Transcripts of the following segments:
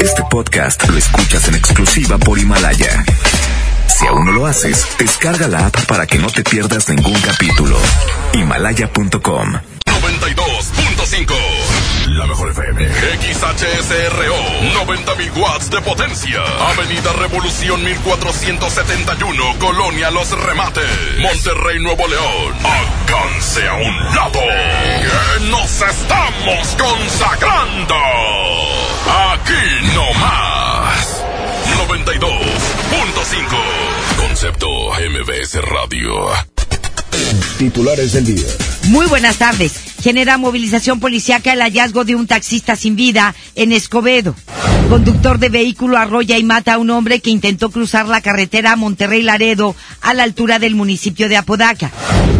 Este podcast lo escuchas en exclusiva por Himalaya. Si aún no lo haces, descarga la app para que no te pierdas ningún capítulo. Himalaya.com 92.5 La mejor FM. XHSRO. 90.000 watts de potencia. Avenida Revolución 1471. Colonia Los Remates. Monterrey, Nuevo León. Alcance a un lado. Que nos estamos consagrando. Aquí no más. 92.5. Concepto MBS Radio. Titulares del día. Muy buenas tardes. Genera movilización policiaca el hallazgo de un taxista sin vida en Escobedo. Conductor de vehículo arrolla y mata a un hombre que intentó cruzar la carretera Monterrey Laredo a la altura del municipio de Apodaca.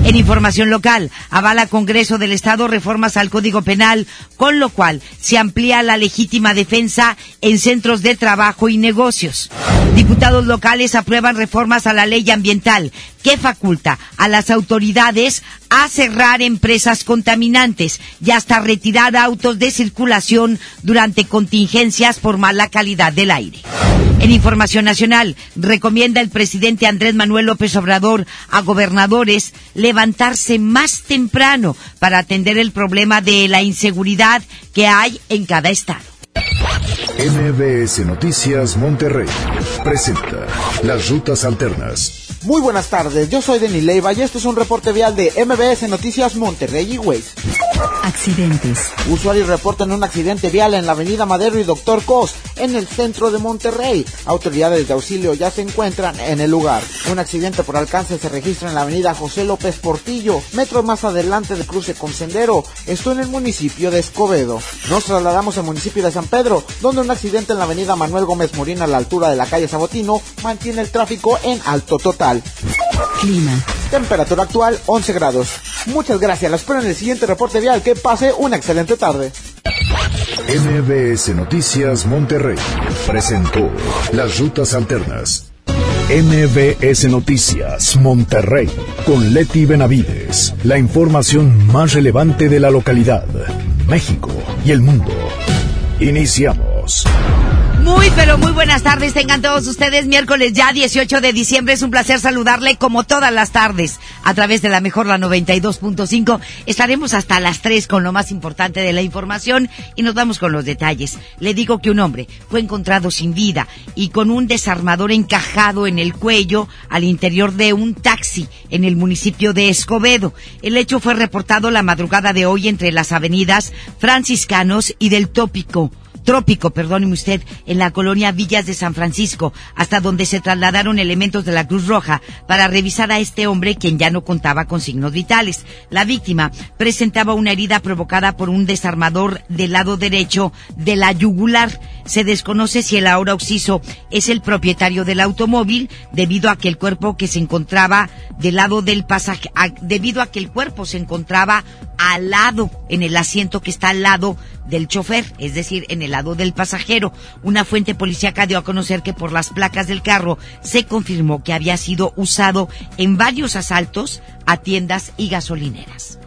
En información local, avala Congreso del Estado reformas al Código Penal, con lo cual se amplía la legítima defensa en centros de trabajo y negocios. Diputados locales aprueban reformas a la ley ambiental que faculta a las autoridades a cerrar empresas contaminantes y hasta retirar autos de circulación durante contingencias por mala calidad del aire. En Información Nacional, recomienda el presidente Andrés Manuel López Obrador a gobernadores levantarse más temprano para atender el problema de la inseguridad que hay en cada estado. MBS Noticias Monterrey presenta las rutas alternas. Muy buenas tardes, yo soy Denis Leiva y este es un reporte vial de MBS Noticias Monterrey y Waze. Accidentes. Usuarios reportan un accidente vial en la avenida Madero y Doctor Cos, en el centro de Monterrey. Autoridades de auxilio ya se encuentran en el lugar. Un accidente por alcance se registra en la avenida José López Portillo, metros más adelante del cruce con Sendero. Esto en el municipio de Escobedo. Nos trasladamos al municipio de San Pedro, donde un accidente en la avenida Manuel Gómez Morín a la altura de la calle Sabotino mantiene el tráfico en alto total. Clima. Temperatura actual 11 grados. Muchas gracias. La espero en el siguiente reporte vial. Que pase una excelente tarde. MBS Noticias Monterrey presentó las rutas alternas. MBS Noticias Monterrey con Leti Benavides. La información más relevante de la localidad, México y el mundo. Iniciamos. Muy, pero muy buenas tardes. Tengan todos ustedes miércoles ya 18 de diciembre. Es un placer saludarle como todas las tardes a través de la mejor, la 92.5. Estaremos hasta las 3 con lo más importante de la información y nos vamos con los detalles. Le digo que un hombre fue encontrado sin vida y con un desarmador encajado en el cuello al interior de un taxi en el municipio de Escobedo. El hecho fue reportado la madrugada de hoy entre las avenidas Franciscanos y del Tópico trópico, perdóneme usted, en la colonia Villas de San Francisco, hasta donde se trasladaron elementos de la Cruz Roja para revisar a este hombre quien ya no contaba con signos vitales. La víctima presentaba una herida provocada por un desarmador del lado derecho de la yugular. Se desconoce si el ahora occiso es el propietario del automóvil debido a que el cuerpo que se encontraba del lado del pasaje, debido a que el cuerpo se encontraba al lado, en el asiento que está al lado del chofer, es decir, en el lado del pasajero. Una fuente policíaca dio a conocer que por las placas del carro se confirmó que había sido usado en varios asaltos a tiendas y gasolineras.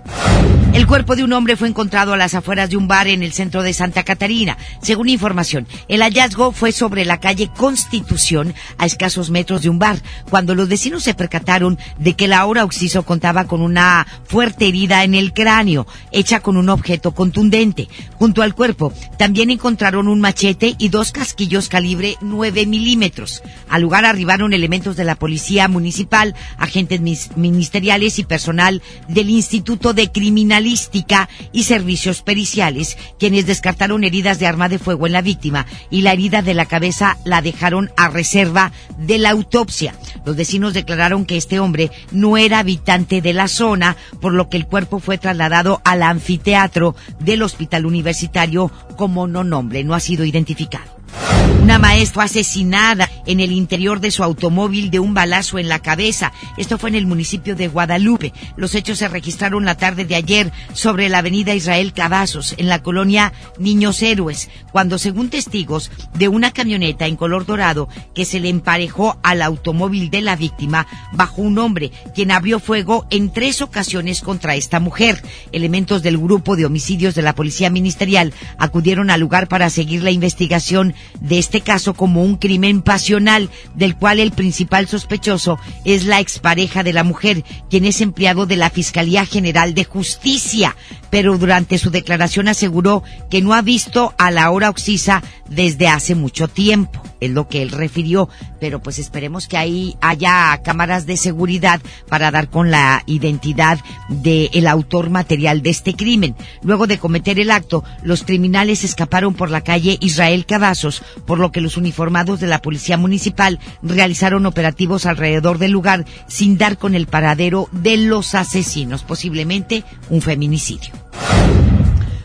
El cuerpo de un hombre fue encontrado a las afueras de un bar en el centro de Santa Catarina. Según información, el hallazgo fue sobre la calle Constitución, a escasos metros de un bar, cuando los vecinos se percataron de que la hora occiso contaba con una fuerte herida en el cráneo, hecha con un objeto contundente. Junto al cuerpo también encontraron un machete y dos casquillos calibre 9 milímetros. Al lugar arribaron elementos de la policía municipal, agentes ministeriales y personal del Instituto de Criminalística y Servicios Periciales, quienes descartaron heridas de arma de fuego en la víctima y la herida de la cabeza la dejaron a reserva de la autopsia. Los vecinos declararon que este hombre no era habitante de la zona, por lo que el cuerpo fue trasladado al anfiteatro del Hospital Universitario como no nombre, no ha sido identificado. Una maestra asesinada en el interior de su automóvil de un balazo en la cabeza. Esto fue en el municipio de Guadalupe. Los hechos se registraron la tarde de ayer sobre la avenida Israel Cavazos, en la colonia Niños Héroes, cuando según testigos de una camioneta en color dorado que se le emparejó al automóvil de la víctima, bajó un hombre, quien abrió fuego en tres ocasiones contra esta mujer. Elementos del grupo de homicidios de la Policía Ministerial acudieron al lugar para seguir la investigación de este caso como un crimen pasional, del cual el principal sospechoso es la expareja de la mujer, quien es empleado de la Fiscalía General de Justicia, pero durante su declaración aseguró que no ha visto a la hora Oxisa desde hace mucho tiempo, es lo que él refirió, pero pues esperemos que ahí haya cámaras de seguridad para dar con la identidad del autor material de este crimen. Luego de cometer el acto, los criminales escaparon por la calle Israel Cavazos, por lo que los uniformados de la Policía Municipal realizaron operativos alrededor del lugar sin dar con el paradero de los asesinos, posiblemente un feminicidio.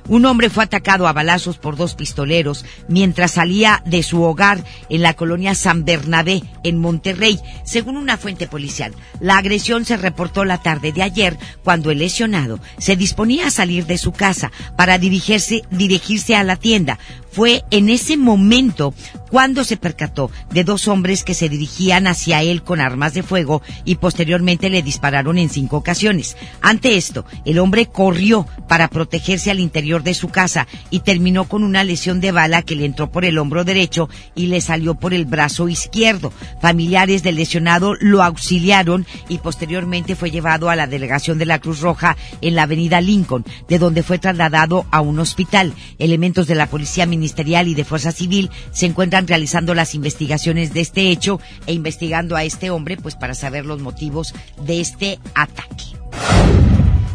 Un hombre fue atacado a balazos por dos pistoleros mientras salía de su hogar en la colonia San Bernabé, en Monterrey, según una fuente policial. La agresión se reportó la tarde de ayer cuando el lesionado se disponía a salir de su casa para dirigirse, dirigirse a la tienda. Fue en ese momento cuando se percató de dos hombres que se dirigían hacia él con armas de fuego y posteriormente le dispararon en cinco ocasiones. Ante esto, el hombre corrió para protegerse al interior de su casa y terminó con una lesión de bala que le entró por el hombro derecho y le salió por el brazo izquierdo. Familiares del lesionado lo auxiliaron y posteriormente fue llevado a la delegación de la Cruz Roja en la avenida Lincoln, de donde fue trasladado a un hospital. Elementos de la policía ministerial y de fuerza civil se encuentran realizando las investigaciones de este hecho e investigando a este hombre pues para saber los motivos de este ataque.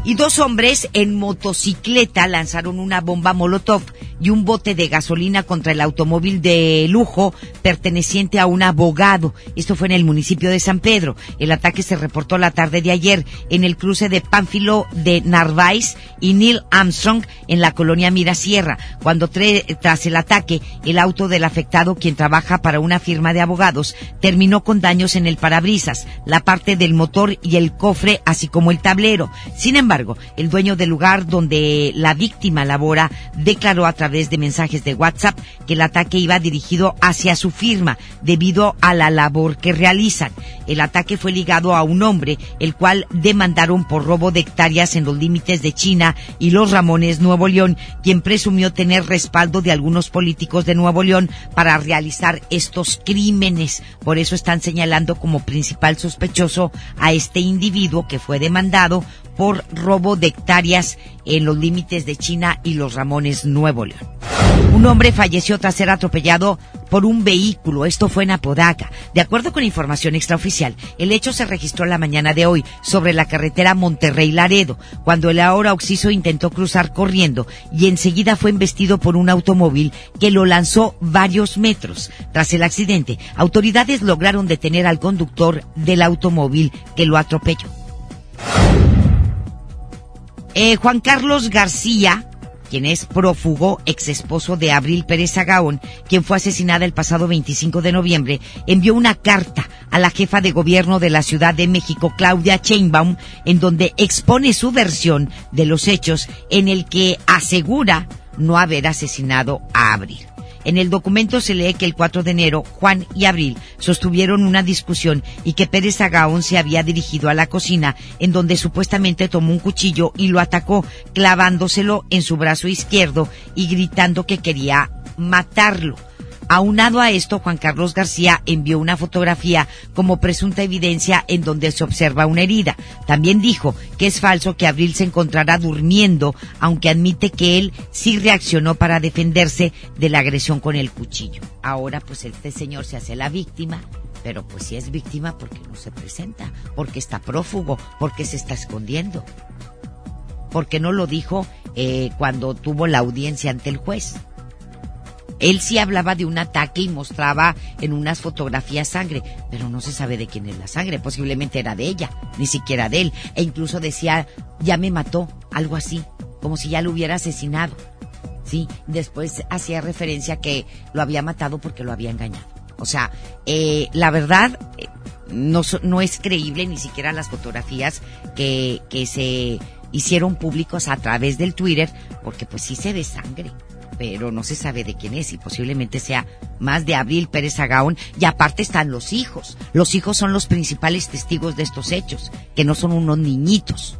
Y dos hombres en motocicleta lanzaron una bomba molotov y un bote de gasolina contra el automóvil de lujo perteneciente a un abogado. Esto fue en el municipio de San Pedro. El ataque se reportó la tarde de ayer en el cruce de Pánfilo de Narváez y Neil Armstrong en la colonia Mirasierra, cuando tras el ataque el auto del afectado, quien trabaja para una firma de abogados, terminó con daños en el parabrisas, la parte del motor y el cofre, así como el tablero. Sin embargo, el dueño del lugar donde la víctima labora declaró a través de mensajes de WhatsApp que el ataque iba dirigido hacia su firma debido a la labor que realizan. El ataque fue ligado a un hombre, el cual demandaron por robo de hectáreas en los límites de China y Los Ramones, Nuevo León, quien presumió tener respaldo de algunos políticos de Nuevo León para realizar estos crímenes. Por eso están señalando como principal sospechoso a este individuo que fue demandado por robo de hectáreas en los límites de China y los Ramones Nuevo León. Un hombre falleció tras ser atropellado por un vehículo. Esto fue en Apodaca. De acuerdo con información extraoficial, el hecho se registró la mañana de hoy sobre la carretera Monterrey-Laredo, cuando el ahora Oxiso intentó cruzar corriendo y enseguida fue embestido por un automóvil que lo lanzó varios metros. Tras el accidente, autoridades lograron detener al conductor del automóvil que lo atropelló. Eh, Juan Carlos García, quien es prófugo, ex esposo de Abril Pérez Agaón, quien fue asesinada el pasado 25 de noviembre, envió una carta a la jefa de gobierno de la Ciudad de México, Claudia Sheinbaum, en donde expone su versión de los hechos en el que asegura no haber asesinado a Abril. En el documento se lee que el 4 de enero Juan y Abril sostuvieron una discusión y que Pérez Agaón se había dirigido a la cocina en donde supuestamente tomó un cuchillo y lo atacó clavándoselo en su brazo izquierdo y gritando que quería matarlo. Aunado a esto, Juan Carlos García envió una fotografía como presunta evidencia en donde se observa una herida. También dijo que es falso que Abril se encontrará durmiendo, aunque admite que él sí reaccionó para defenderse de la agresión con el cuchillo. Ahora pues este señor se hace la víctima, pero pues si es víctima porque no se presenta, porque está prófugo, porque se está escondiendo. Porque no lo dijo eh, cuando tuvo la audiencia ante el juez. Él sí hablaba de un ataque y mostraba en unas fotografías sangre, pero no se sabe de quién es la sangre, posiblemente era de ella, ni siquiera de él, e incluso decía, ya me mató, algo así, como si ya lo hubiera asesinado. Sí, después hacía referencia que lo había matado porque lo había engañado. O sea, eh, la verdad, eh, no, no es creíble ni siquiera las fotografías que, que se hicieron públicos a través del Twitter, porque pues sí se ve sangre, pero no se sabe de quién es y posiblemente sea más de Abril Pérez Agaón y aparte están los hijos. Los hijos son los principales testigos de estos hechos, que no son unos niñitos,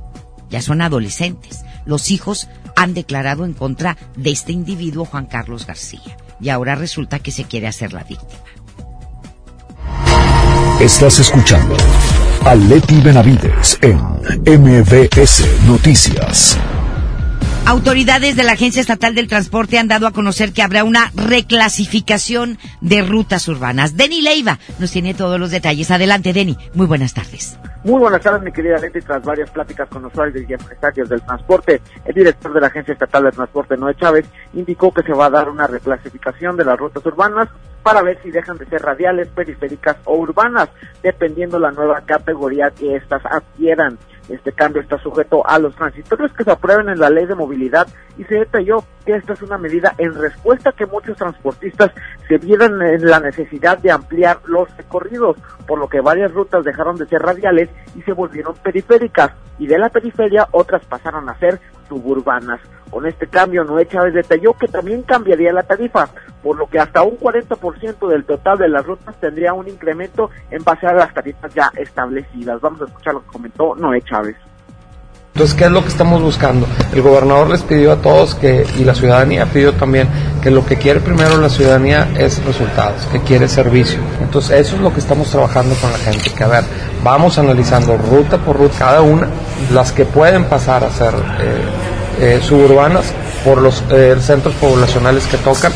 ya son adolescentes. Los hijos han declarado en contra de este individuo Juan Carlos García y ahora resulta que se quiere hacer la víctima. Estás escuchando a Leti Benavides en MBS Noticias. Autoridades de la Agencia Estatal del Transporte han dado a conocer que habrá una reclasificación de rutas urbanas. Deni Leiva nos tiene todos los detalles. Adelante, Deni. Muy buenas tardes. Muy buenas tardes, mi querida Leti. Tras varias pláticas con usuarios y empresarios del transporte, el director de la Agencia Estatal de Transporte, Noé Chávez, indicó que se va a dar una reclasificación de las rutas urbanas para ver si dejan de ser radiales, periféricas o urbanas, dependiendo la nueva categoría que éstas adquieran. Este cambio está sujeto a los transitorios que se aprueben en la ley de movilidad y se detalló que esta es una medida en respuesta a que muchos transportistas se vieran en la necesidad de ampliar los recorridos, por lo que varias rutas dejaron de ser radiales y se volvieron periféricas y de la periferia otras pasaron a ser suburbanas. Con este cambio, Noé Chávez detalló que también cambiaría la tarifa, por lo que hasta un 40% del total de las rutas tendría un incremento en base a las tarifas ya establecidas. Vamos a escuchar lo que comentó Noé Chávez. Entonces, ¿qué es lo que estamos buscando? El gobernador les pidió a todos que, y la ciudadanía pidió también, que lo que quiere primero la ciudadanía es resultados, que quiere servicio. Entonces, eso es lo que estamos trabajando con la gente, que a ver, vamos analizando ruta por ruta, cada una, las que pueden pasar a ser eh, eh, suburbanas por los eh, centros poblacionales que tocan,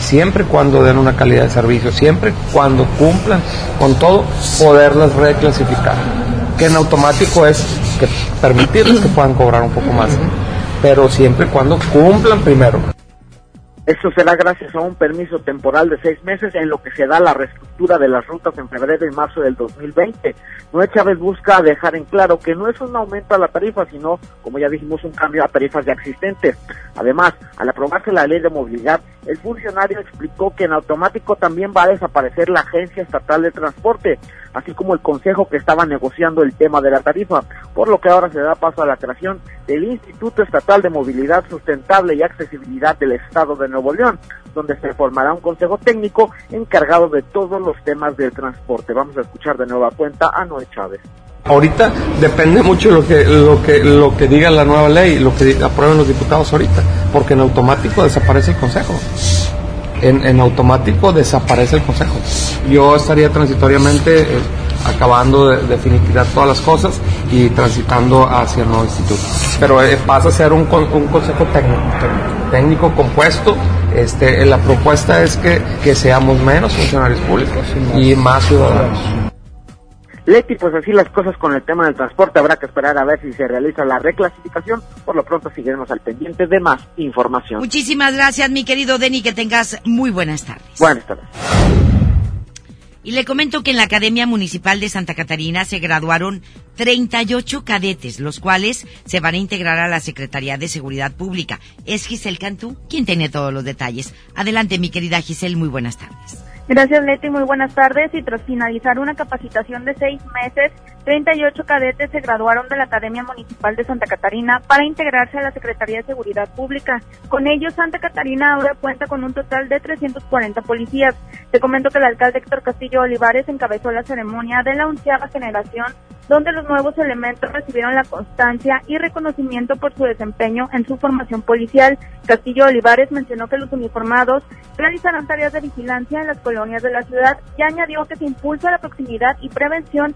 siempre cuando den una calidad de servicio, siempre cuando cumplan con todo, poderlas reclasificar. Que en automático es que permitirles que puedan cobrar un poco más, pero siempre y cuando cumplan primero. Esto será gracias a un permiso temporal de seis meses en lo que se da la de las rutas en febrero y marzo del 2020. Noé Chávez busca dejar en claro que no es un aumento a la tarifa, sino, como ya dijimos, un cambio a tarifas ya existentes. Además, al aprobarse la ley de movilidad, el funcionario explicó que en automático también va a desaparecer la Agencia Estatal de Transporte, así como el consejo que estaba negociando el tema de la tarifa, por lo que ahora se da paso a la creación del Instituto Estatal de Movilidad Sustentable y Accesibilidad del Estado de Nuevo León, donde se formará un consejo técnico encargado de todos los temas del transporte. Vamos a escuchar de nueva cuenta a Noé Chávez. Ahorita depende mucho lo que lo que lo que diga la nueva ley, lo que aprueben los diputados ahorita, porque en automático desaparece el consejo. En, automático desaparece el consejo. Yo estaría transitoriamente eh, acabando de, de finiquitar todas las cosas y transitando hacia el nuevo instituto. Pero eh, pasa a ser un, un consejo técnico, técnico compuesto. Este, la propuesta es que, que seamos menos funcionarios públicos y más ciudadanos. Leti, pues así las cosas con el tema del transporte. Habrá que esperar a ver si se realiza la reclasificación. Por lo pronto seguiremos al pendiente de más información. Muchísimas gracias, mi querido Deni, que tengas muy buenas tardes. Buenas tardes. Y le comento que en la Academia Municipal de Santa Catarina se graduaron 38 cadetes, los cuales se van a integrar a la Secretaría de Seguridad Pública. Es Giselle Cantú quien tiene todos los detalles. Adelante, mi querida Giselle, muy buenas tardes. Gracias, Leti. Muy buenas tardes. Y tras finalizar una capacitación de seis meses, 38 cadetes se graduaron de la Academia Municipal de Santa Catarina para integrarse a la Secretaría de Seguridad Pública. Con ello, Santa Catarina ahora cuenta con un total de 340 policías. Te comento que el alcalde Héctor Castillo Olivares encabezó la ceremonia de la onceava generación, donde los nuevos elementos recibieron la constancia y reconocimiento por su desempeño en su formación policial. Castillo Olivares mencionó que los uniformados realizarán tareas de vigilancia en las colonias de la ciudad y añadió que se impulsa la proximidad y prevención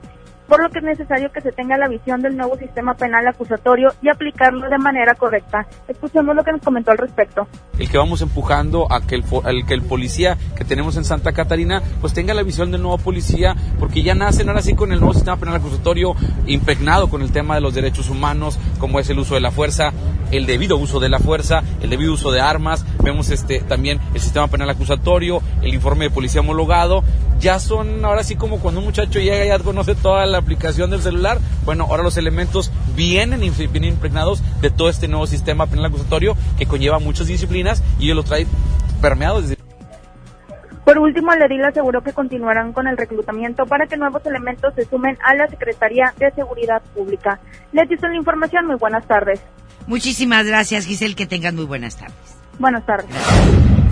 por lo que es necesario que se tenga la visión del nuevo sistema penal acusatorio y aplicarlo de manera correcta. Escuchemos lo que nos comentó al respecto. el que vamos empujando a que el, al que el policía que tenemos en Santa Catarina pues tenga la visión del nuevo policía porque ya nacen ahora sí con el nuevo sistema penal acusatorio impregnado con el tema de los derechos humanos como es el uso de la fuerza el debido uso de la fuerza el debido uso de armas vemos este también el sistema penal acusatorio el informe de policía homologado ya son ahora sí como cuando un muchacho llega y ya conoce toda la aplicación del celular bueno ahora los elementos vienen, vienen impregnados de todo este nuevo sistema penal acusatorio que conlleva muchas disciplinas y lo trae permeado desde Por último, el edil aseguró que continuarán con el reclutamiento para que nuevos elementos se sumen a la Secretaría de Seguridad Pública. Leti, esta es la información. Muy buenas tardes. Muchísimas gracias, Giselle. Que tengan muy buenas tardes. Buenas tardes.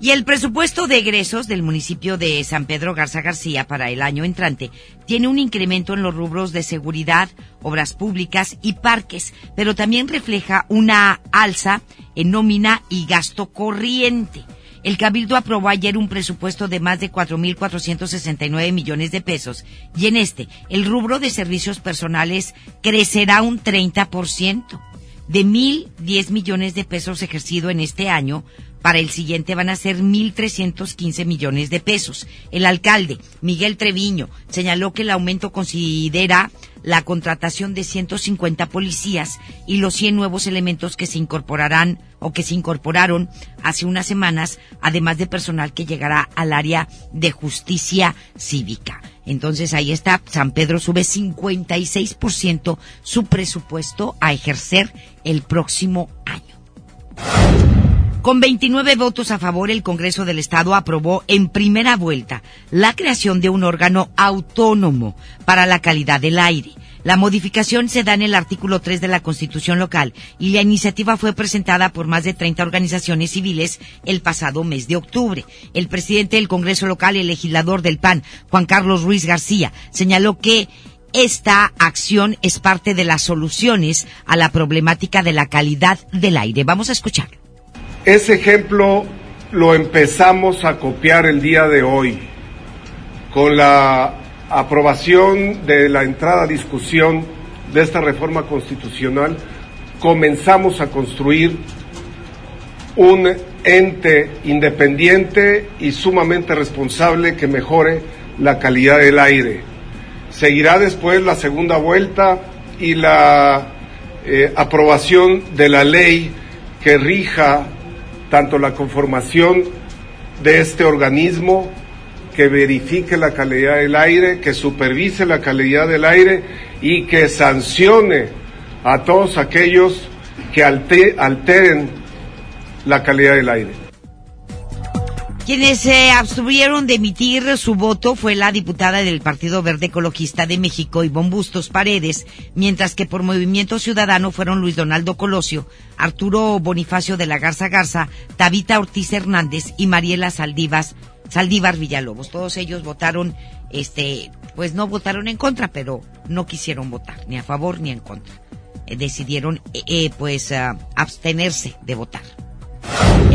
Y el presupuesto de egresos del municipio de San Pedro Garza García para el año entrante tiene un incremento en los rubros de seguridad, obras públicas y parques, pero también refleja una alza en nómina y gasto corriente. El Cabildo aprobó ayer un presupuesto de más de 4.469 millones de pesos y en este el rubro de servicios personales crecerá un 30%. De 1.010 millones de pesos ejercido en este año, para el siguiente van a ser 1.315 millones de pesos. El alcalde, Miguel Treviño, señaló que el aumento considera la contratación de 150 policías y los 100 nuevos elementos que se incorporarán o que se incorporaron hace unas semanas, además de personal que llegará al área de justicia cívica. Entonces ahí está, San Pedro sube 56% su presupuesto a ejercer el próximo año. Con 29 votos a favor, el Congreso del Estado aprobó en primera vuelta la creación de un órgano autónomo para la calidad del aire. La modificación se da en el artículo 3 de la Constitución local y la iniciativa fue presentada por más de 30 organizaciones civiles el pasado mes de octubre. El presidente del Congreso local y el legislador del PAN, Juan Carlos Ruiz García, señaló que esta acción es parte de las soluciones a la problemática de la calidad del aire. Vamos a escucharlo. Ese ejemplo lo empezamos a copiar el día de hoy con la aprobación de la entrada a discusión de esta reforma constitucional. Comenzamos a construir un ente independiente y sumamente responsable que mejore la calidad del aire. Seguirá después la segunda vuelta y la eh, aprobación de la ley que rija tanto la conformación de este organismo que verifique la calidad del aire, que supervise la calidad del aire y que sancione a todos aquellos que alteren la calidad del aire. Quienes se abstuvieron de emitir su voto fue la diputada del Partido Verde Ecologista de México, Ivonne Bustos Paredes, mientras que por Movimiento Ciudadano fueron Luis Donaldo Colosio, Arturo Bonifacio de la Garza Garza, Tabita Ortiz Hernández y Mariela Saldivas, Saldívar Villalobos. Todos ellos votaron, este, pues no votaron en contra, pero no quisieron votar, ni a favor ni en contra. Eh, decidieron, eh, eh, pues, ah, abstenerse de votar.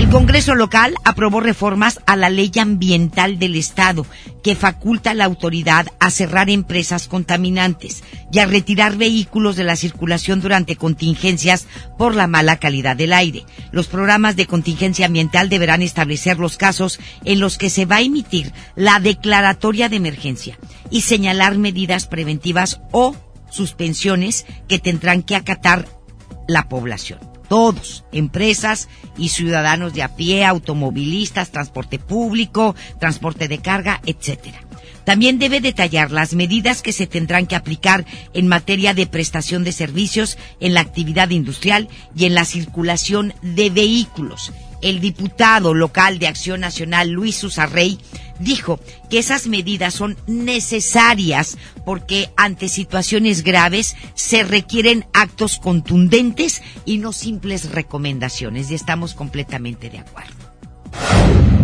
El Congreso local aprobó reformas a la ley ambiental del Estado que faculta a la autoridad a cerrar empresas contaminantes y a retirar vehículos de la circulación durante contingencias por la mala calidad del aire. Los programas de contingencia ambiental deberán establecer los casos en los que se va a emitir la declaratoria de emergencia y señalar medidas preventivas o suspensiones que tendrán que acatar la población todos, empresas y ciudadanos de a pie, automovilistas, transporte público, transporte de carga, etcétera. También debe detallar las medidas que se tendrán que aplicar en materia de prestación de servicios en la actividad industrial y en la circulación de vehículos. El diputado local de Acción Nacional, Luis Susarrey, dijo que esas medidas son necesarias porque ante situaciones graves se requieren actos contundentes y no simples recomendaciones y estamos completamente de acuerdo.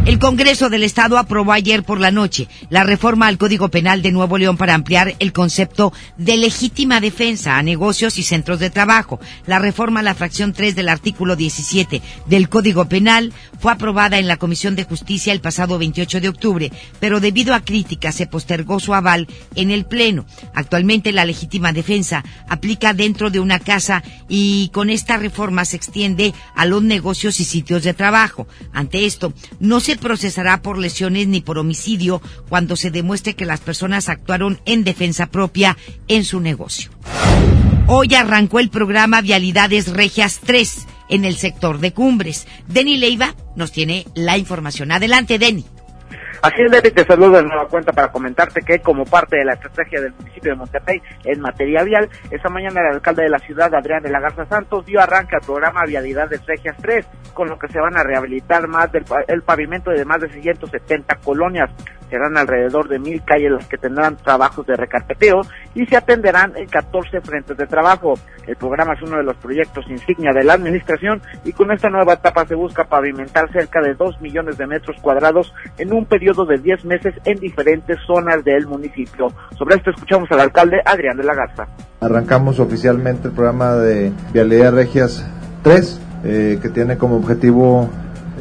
El Congreso del Estado aprobó ayer por la noche la reforma al Código Penal de Nuevo León para ampliar el concepto de legítima defensa a negocios y centros de trabajo. La reforma a la fracción 3 del artículo 17 del Código Penal fue aprobada en la Comisión de Justicia el pasado 28 de octubre, pero debido a críticas se postergó su aval en el Pleno. Actualmente la legítima defensa aplica dentro de una casa y con esta reforma se extiende a los negocios y sitios de trabajo. Ante esto, no se procesará por lesiones ni por homicidio cuando se demuestre que las personas actuaron en defensa propia en su negocio. Hoy arrancó el programa Vialidades Regias 3 en el sector de Cumbres. Deni Leiva nos tiene la información. Adelante, Deni. Leti, te saludo de nueva cuenta para comentarte que como parte de la estrategia del municipio de Monterrey en materia vial, esta mañana el alcalde de la ciudad, Adrián de la Garza Santos, dio arranque al programa Vialidad de Regias 3, con lo que se van a rehabilitar más del el pavimento de más de 670 colonias. Serán alrededor de mil calles las que tendrán trabajos de recarpeteo y se atenderán en 14 frentes de trabajo. El programa es uno de los proyectos insignia de la administración y con esta nueva etapa se busca pavimentar cerca de 2 millones de metros cuadrados en un periodo de 10 meses en diferentes zonas del municipio. Sobre esto escuchamos al alcalde Adrián de la Garza. Arrancamos oficialmente el programa de Vialidad Regias 3, eh, que tiene como objetivo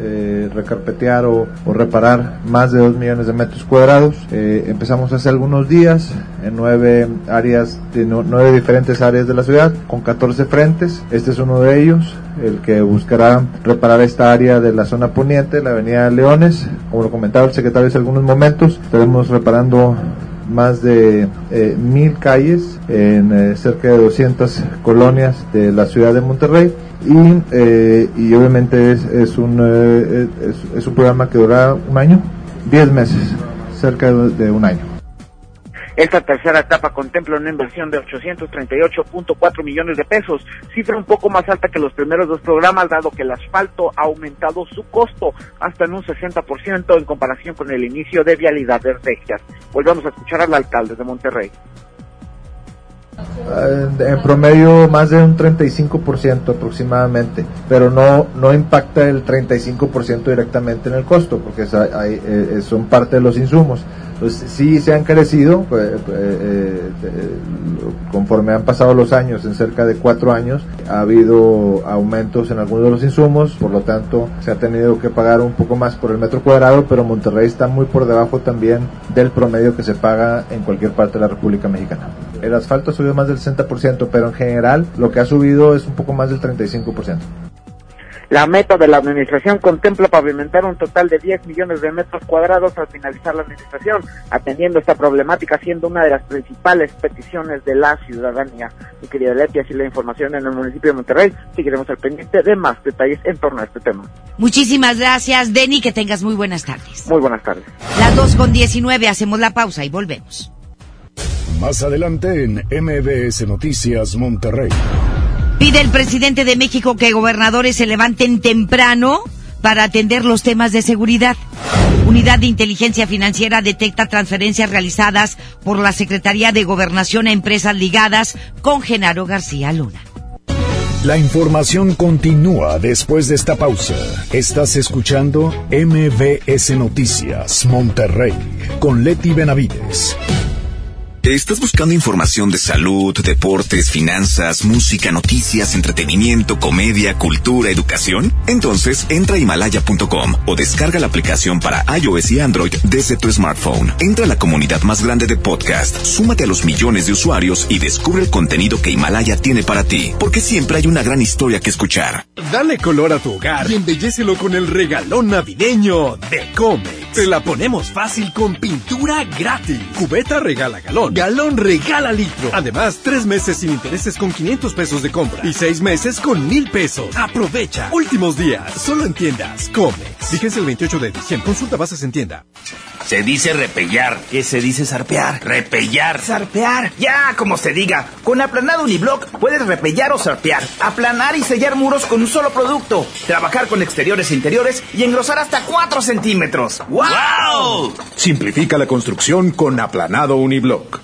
eh, recarpetear o, reparar más de 2 millones de metros cuadrados. Eh, empezamos hace algunos días en nueve áreas, de nu- nueve diferentes áreas de la ciudad, con 14 frentes. Este es uno de ellos, el que buscará reparar esta área de la zona poniente, la avenida Leones. Como lo comentaba el secretario hace algunos momentos, estaremos reparando más de eh, mil calles en eh, cerca de 200 colonias de la ciudad de Monterrey y, eh, y obviamente es, es, un, eh, es, es un programa que durará un año, 10 meses, cerca de un año. Esta tercera etapa contempla una inversión de 838.4 millones de pesos, cifra un poco más alta que los primeros dos programas, dado que el asfalto ha aumentado su costo hasta en un 60% en comparación con el inicio de Vialidad de Regias. Volvemos a escuchar al alcalde de Monterrey. Eh, en promedio más de un 35% aproximadamente, pero no, no impacta el 35% directamente en el costo, porque eh, son parte de los insumos. Entonces sí se han crecido, pues, eh, eh, eh, conforme han pasado los años, en cerca de cuatro años, ha habido aumentos en algunos de los insumos, por lo tanto se ha tenido que pagar un poco más por el metro cuadrado, pero Monterrey está muy por debajo también del promedio que se paga en cualquier parte de la República Mexicana. El asfalto ha subido más del 60%, pero en general lo que ha subido es un poco más del 35%. La meta de la administración contempla pavimentar un total de 10 millones de metros cuadrados al finalizar la administración, atendiendo esta problemática siendo una de las principales peticiones de la ciudadanía. Mi querida Leti, así la información en el municipio de Monterrey. Seguiremos al pendiente de más detalles en torno a este tema. Muchísimas gracias, Denny, que tengas muy buenas tardes. Muy buenas tardes. Las 2 con 19, hacemos la pausa y volvemos. Más adelante en MBS Noticias Monterrey. Pide el presidente de México que gobernadores se levanten temprano para atender los temas de seguridad. Unidad de Inteligencia Financiera detecta transferencias realizadas por la Secretaría de Gobernación a empresas ligadas con Genaro García Luna. La información continúa después de esta pausa. Estás escuchando MBS Noticias Monterrey con Leti Benavides. ¿Estás buscando información de salud, deportes, finanzas, música, noticias, entretenimiento, comedia, cultura, educación? Entonces entra a himalaya.com o descarga la aplicación para iOS y Android desde tu smartphone. Entra a la comunidad más grande de podcast, súmate a los millones de usuarios y descubre el contenido que Himalaya tiene para ti, porque siempre hay una gran historia que escuchar. Dale color a tu hogar y embellécelo con el regalón navideño de Comex. Te la ponemos fácil con pintura gratis. Cubeta regala galón. Galón regala litro. Además, tres meses sin intereses con 500 pesos de compra y seis meses con mil pesos. Aprovecha. Últimos días. Solo en tiendas Comex. Fíjense el 28 de diciembre. Consulta bases en tienda. Se dice repellar. ¿Qué se dice zarpear? Repellar. Zarpear. Ya, como se diga. Con aplanado uniblock puedes repellar o zarpear. Aplanar y sellar muros con un solo producto. Trabajar con exteriores e interiores y engrosar hasta 4 centímetros. ¡Wow! Simplifica la construcción con aplanado uniblock.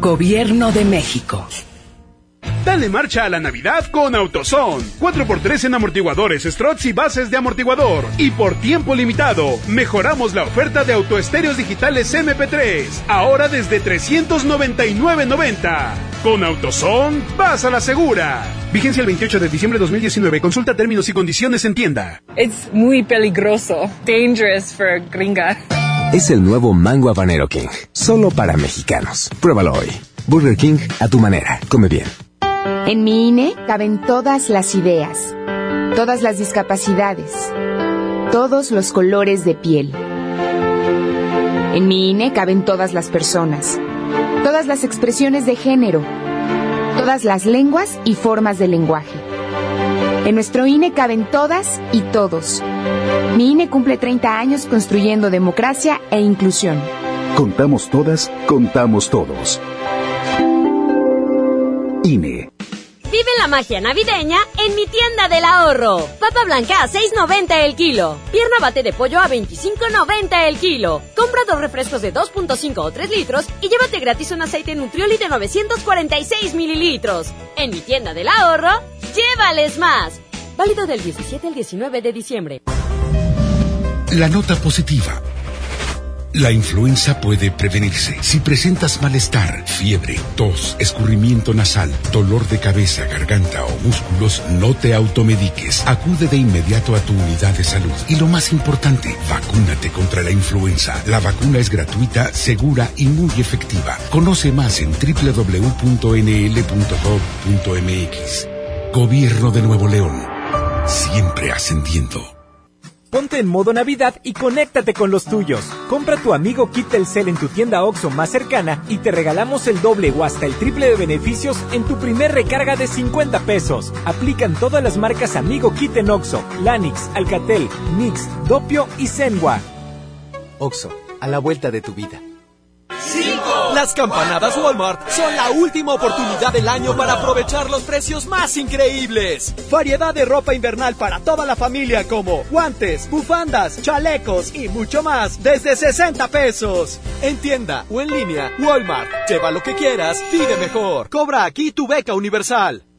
Gobierno de México. Dale marcha a la Navidad con AutoZone. 4x3 en amortiguadores, struts y bases de amortiguador. Y por tiempo limitado, mejoramos la oferta de autoestéreos digitales MP3. Ahora desde 399.90. Con AutoZone, vas a la segura. Vigencia el 28 de diciembre de 2019. Consulta términos y condiciones en tienda. Es muy peligroso. Dangerous for gringa. Es el nuevo Mango Habanero King, solo para mexicanos. Pruébalo hoy. Burger King a tu manera. Come bien. En mi INE caben todas las ideas, todas las discapacidades, todos los colores de piel. En mi INE caben todas las personas, todas las expresiones de género, todas las lenguas y formas de lenguaje. En nuestro INE caben todas y todos. Mi INE cumple 30 años construyendo democracia e inclusión. Contamos todas, contamos todos. INE. Vive la magia navideña en mi tienda del ahorro. Papa blanca a 6.90 el kilo. Pierna bate de pollo a 25.90 el kilo. Compra dos refrescos de 2.5 o 3 litros y llévate gratis un aceite Nutrioli de 946 mililitros. En mi tienda del ahorro, llévales más. Válido del 17 al 19 de diciembre. La nota positiva. La influenza puede prevenirse. Si presentas malestar, fiebre, tos, escurrimiento nasal, dolor de cabeza, garganta o músculos, no te automediques. Acude de inmediato a tu unidad de salud. Y lo más importante, vacúnate contra la influenza. La vacuna es gratuita, segura y muy efectiva. Conoce más en www.nl.gov.mx. Gobierno de Nuevo León. Siempre ascendiendo. Ponte en modo Navidad y conéctate con los tuyos. Compra tu amigo Kit Telcel en tu tienda OXO más cercana y te regalamos el doble o hasta el triple de beneficios en tu primer recarga de 50 pesos. Aplican todas las marcas Amigo Kit en OXO, Lanix, Alcatel, Mix, Dopio y Zenwa. OXO, a la vuelta de tu vida. Las campanadas Walmart son la última oportunidad del año para aprovechar los precios más increíbles. Variedad de ropa invernal para toda la familia como guantes, bufandas, chalecos y mucho más desde 60 pesos. En tienda o en línea, Walmart. Lleva lo que quieras, vive mejor. Cobra aquí tu beca universal.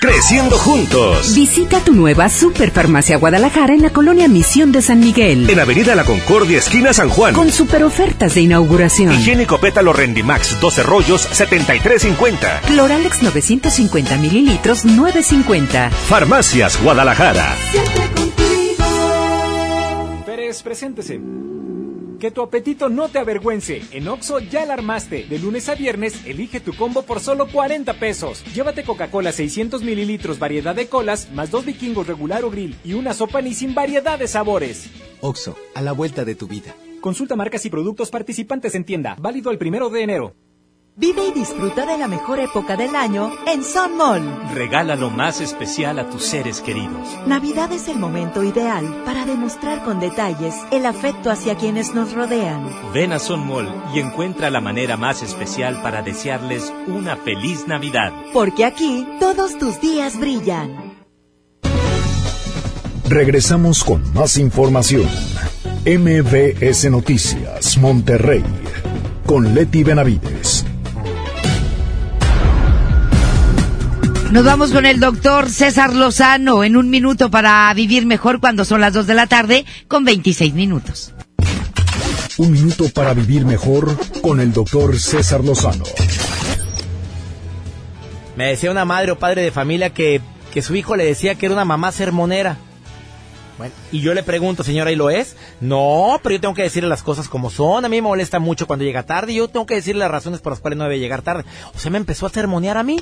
Creciendo juntos. Visita tu nueva Superfarmacia Guadalajara en la colonia Misión de San Miguel. En Avenida La Concordia, esquina San Juan. Con super ofertas de inauguración. Higiénico pétalo Rendimax, 12 rollos, 73.50. Cloralex 950 mililitros, 9.50. Farmacias Guadalajara. Pérez, preséntese. Que tu apetito no te avergüence. En Oxo ya la armaste. De lunes a viernes, elige tu combo por solo 40 pesos. Llévate Coca-Cola 600 mililitros, variedad de colas, más dos vikingos regular o grill y una sopa ni sin variedad de sabores. Oxo, a la vuelta de tu vida. Consulta marcas y productos participantes en tienda. Válido el primero de enero. Vive y disfruta de la mejor época del año en Sun Mall. Regala lo más especial a tus seres queridos. Navidad es el momento ideal para demostrar con detalles el afecto hacia quienes nos rodean. Ven a Sun Mall y encuentra la manera más especial para desearles una feliz Navidad. Porque aquí todos tus días brillan. Regresamos con más información. MBS Noticias, Monterrey, con Leti Benavides. Nos vamos con el doctor César Lozano en un minuto para vivir mejor cuando son las 2 de la tarde con 26 minutos. Un minuto para vivir mejor con el doctor César Lozano. Me decía una madre o padre de familia que, que su hijo le decía que era una mamá sermonera. Bueno, y yo le pregunto, señora, ¿y lo es? No, pero yo tengo que decirle las cosas como son. A mí me molesta mucho cuando llega tarde y yo tengo que decirle las razones por las cuales no debe llegar tarde. O sea, me empezó a sermonear a mí.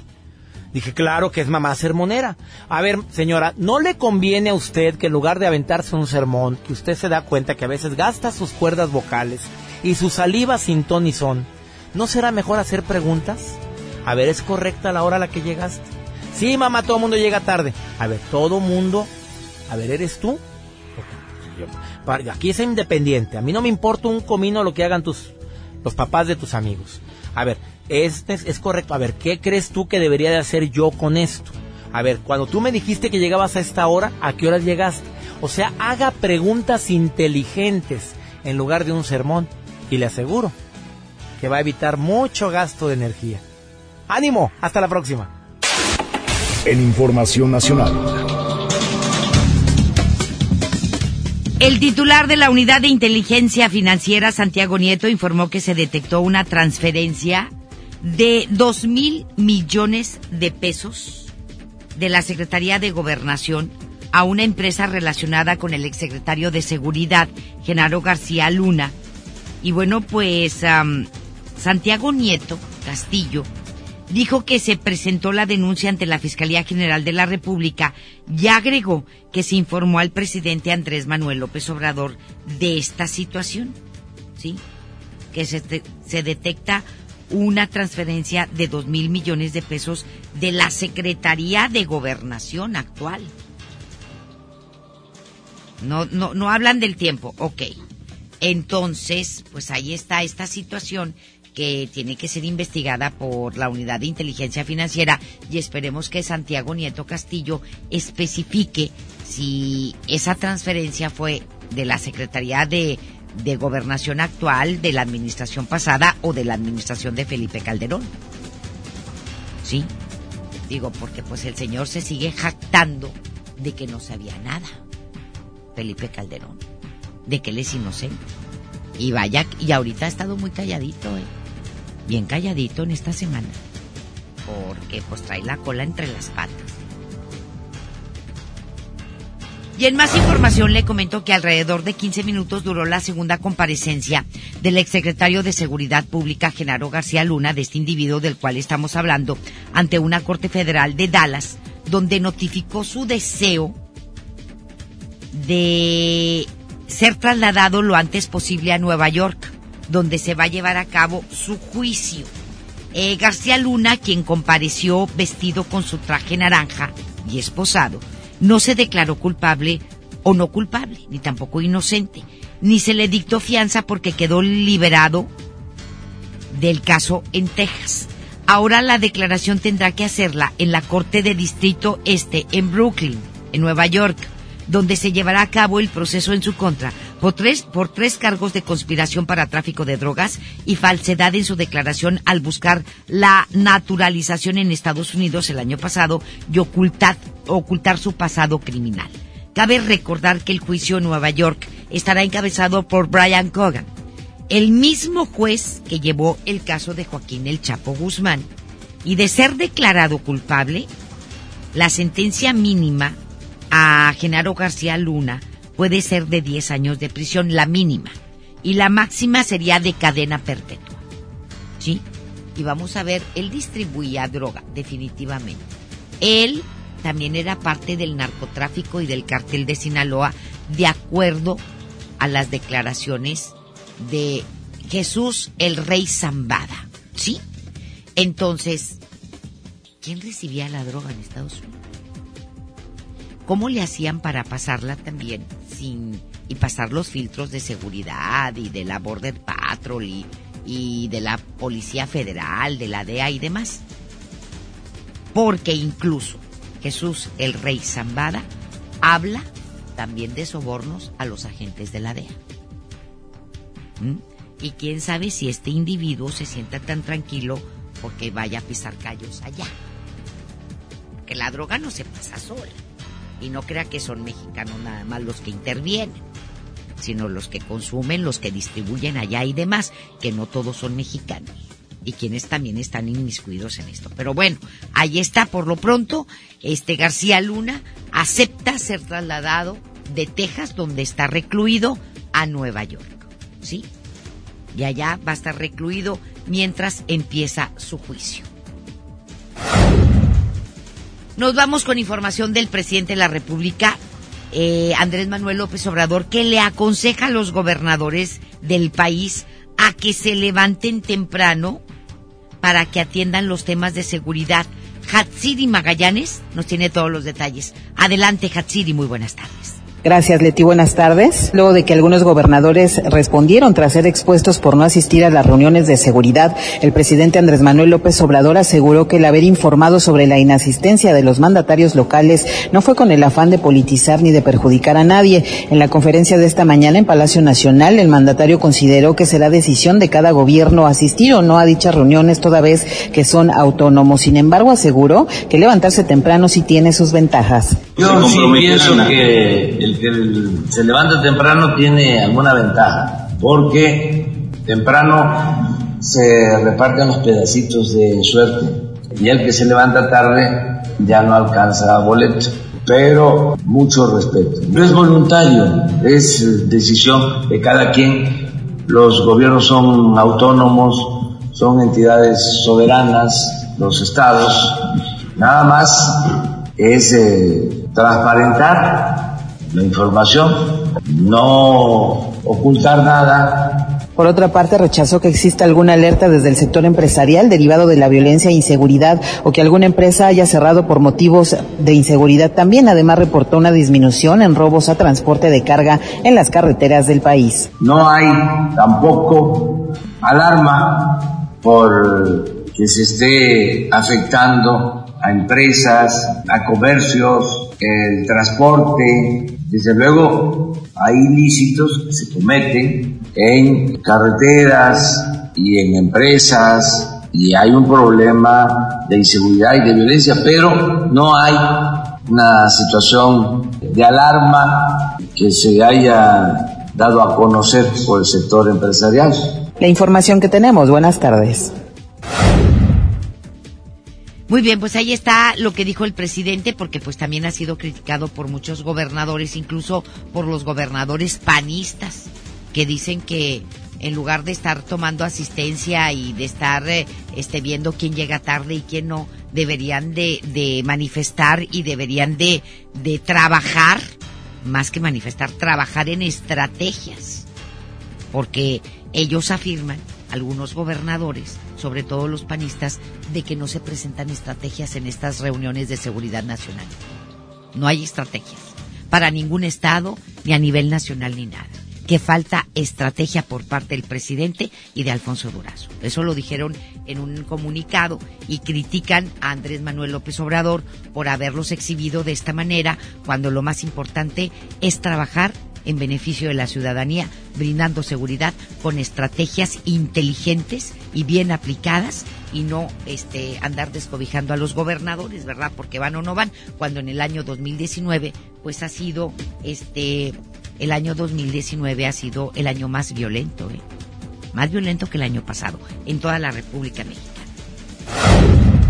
Dije, claro que es mamá sermonera. A ver, señora, ¿no le conviene a usted que en lugar de aventarse un sermón, que usted se da cuenta que a veces gasta sus cuerdas vocales y su saliva sin ton y son, ¿no será mejor hacer preguntas? A ver, ¿es correcta la hora a la que llegaste? Sí, mamá, todo mundo llega tarde. A ver, todo mundo. A ver, ¿eres tú? Aquí es independiente. A mí no me importa un comino lo que hagan tus los papás de tus amigos. A ver, este es, es, correcto. A ver, ¿qué crees tú que debería de hacer yo con esto? A ver, cuando tú me dijiste que llegabas a esta hora, ¿a qué horas llegaste? O sea, haga preguntas inteligentes en lugar de un sermón. Y le aseguro que va a evitar mucho gasto de energía. ¡Ánimo! Hasta la próxima. En Información Nacional. El titular de la Unidad de Inteligencia Financiera, Santiago Nieto, informó que se detectó una transferencia de dos mil millones de pesos de la Secretaría de Gobernación a una empresa relacionada con el exsecretario de Seguridad, Genaro García Luna. Y bueno, pues Santiago Nieto Castillo dijo que se presentó la denuncia ante la Fiscalía General de la República y agregó que se informó al presidente Andrés Manuel López Obrador de esta situación. ¿Sí? Que se, se detecta una transferencia de dos mil millones de pesos de la Secretaría de Gobernación actual. No, no, no hablan del tiempo, ok. Entonces, pues ahí está esta situación que tiene que ser investigada por la Unidad de Inteligencia Financiera y esperemos que Santiago Nieto Castillo especifique si esa transferencia fue de la Secretaría de, de Gobernación actual, de la administración pasada o de la administración de Felipe Calderón. ¿Sí? Digo, porque pues el señor se sigue jactando de que no sabía nada. Felipe Calderón. De que él es inocente. Y vaya, y ahorita ha estado muy calladito, ¿eh? bien calladito en esta semana, porque pues trae la cola entre las patas. Y en más información le comento que alrededor de 15 minutos duró la segunda comparecencia del exsecretario de Seguridad Pública Genaro García Luna, de este individuo del cual estamos hablando, ante una corte federal de Dallas, donde notificó su deseo de ser trasladado lo antes posible a Nueva York donde se va a llevar a cabo su juicio. Eh, García Luna, quien compareció vestido con su traje naranja y esposado, no se declaró culpable o no culpable, ni tampoco inocente, ni se le dictó fianza porque quedó liberado del caso en Texas. Ahora la declaración tendrá que hacerla en la Corte de Distrito Este en Brooklyn, en Nueva York donde se llevará a cabo el proceso en su contra por tres, por tres cargos de conspiración para tráfico de drogas y falsedad en su declaración al buscar la naturalización en Estados Unidos el año pasado y ocultar, ocultar su pasado criminal. Cabe recordar que el juicio en Nueva York estará encabezado por Brian Cogan, el mismo juez que llevó el caso de Joaquín El Chapo Guzmán, y de ser declarado culpable, la sentencia mínima a Genaro García Luna puede ser de 10 años de prisión, la mínima. Y la máxima sería de cadena perpetua. ¿Sí? Y vamos a ver, él distribuía droga, definitivamente. Él también era parte del narcotráfico y del cartel de Sinaloa, de acuerdo a las declaraciones de Jesús el Rey Zambada. ¿Sí? Entonces, ¿quién recibía la droga en Estados Unidos? ¿Cómo le hacían para pasarla también sin y pasar los filtros de seguridad y de la Border Patrol y, de la Policía Federal, de la DEA y demás? Porque incluso Jesús el Rey Zambada habla también de sobornos a los agentes de la DEA. ¿Mm? Y quién sabe si este individuo se sienta tan tranquilo porque vaya a pisar callos allá. Que la droga no se pasa sola. Y no crea que son mexicanos nada más los que intervienen, sino los que consumen, los que distribuyen allá y demás, que no todos son mexicanos. Y quienes también están inmiscuidos en esto. Pero bueno, ahí está por lo pronto. Este García Luna acepta ser trasladado de Texas, donde está recluido, a Nueva York. ¿Sí? Y allá va a estar recluido mientras empieza su juicio. Nos vamos con información del presidente de la República, eh, Andrés Manuel López Obrador, que le aconseja a los gobernadores del país a que se levanten temprano para que atiendan los temas de seguridad. Hatsiri Magallanes nos tiene todos los detalles. Adelante, Hatsiri, muy buenas tardes. Gracias, Leti. Buenas tardes. Luego de que algunos gobernadores respondieron tras ser expuestos por no asistir a las reuniones de seguridad, el presidente Andrés Manuel López Obrador aseguró que el haber informado sobre la inasistencia de los mandatarios locales no fue con el afán de politizar ni de perjudicar a nadie. En la conferencia de esta mañana en Palacio Nacional, el mandatario consideró que será decisión de cada gobierno asistir o no a dichas reuniones toda vez que son autónomos. Sin embargo, aseguró que levantarse temprano sí tiene sus ventajas. Yo sí pienso que el que se levanta temprano tiene alguna ventaja, porque temprano se reparten los pedacitos de suerte y el que se levanta tarde ya no alcanza boleto. Pero mucho respeto. No es voluntario, es decisión de cada quien. Los gobiernos son autónomos, son entidades soberanas, los estados. Nada más es eh, transparentar la información, no ocultar nada. Por otra parte, rechazó que exista alguna alerta desde el sector empresarial derivado de la violencia e inseguridad o que alguna empresa haya cerrado por motivos de inseguridad. También, además, reportó una disminución en robos a transporte de carga en las carreteras del país. No hay tampoco alarma por que se esté afectando a empresas, a comercios, el transporte. Desde luego hay ilícitos que se cometen en carreteras y en empresas y hay un problema de inseguridad y de violencia, pero no hay una situación de alarma que se haya dado a conocer por el sector empresarial. La información que tenemos. Buenas tardes. Muy bien, pues ahí está lo que dijo el presidente, porque pues también ha sido criticado por muchos gobernadores, incluso por los gobernadores panistas, que dicen que en lugar de estar tomando asistencia y de estar eh, este, viendo quién llega tarde y quién no, deberían de, manifestar y deberían de, de trabajar, más que manifestar, trabajar en estrategias. Porque ellos afirman, algunos gobernadores, sobre todo los panistas, de que no se presentan estrategias en estas reuniones de seguridad nacional. No hay estrategias para ningún estado, ni a nivel nacional, ni nada. Que falta estrategia por parte del presidente y de Alfonso Durazo. Eso lo dijeron en un comunicado y critican a Andrés Manuel López Obrador por haberlos exhibido de esta manera, cuando lo más importante es trabajar en beneficio de la ciudadanía, brindando seguridad con estrategias inteligentes y bien aplicadas y no este andar descobijando a los gobernadores, ¿verdad? Porque van o no van, cuando en el año 2019 pues ha sido este el año 2019 ha sido el año más violento, ¿eh? Más violento que el año pasado en toda la República Mexicana.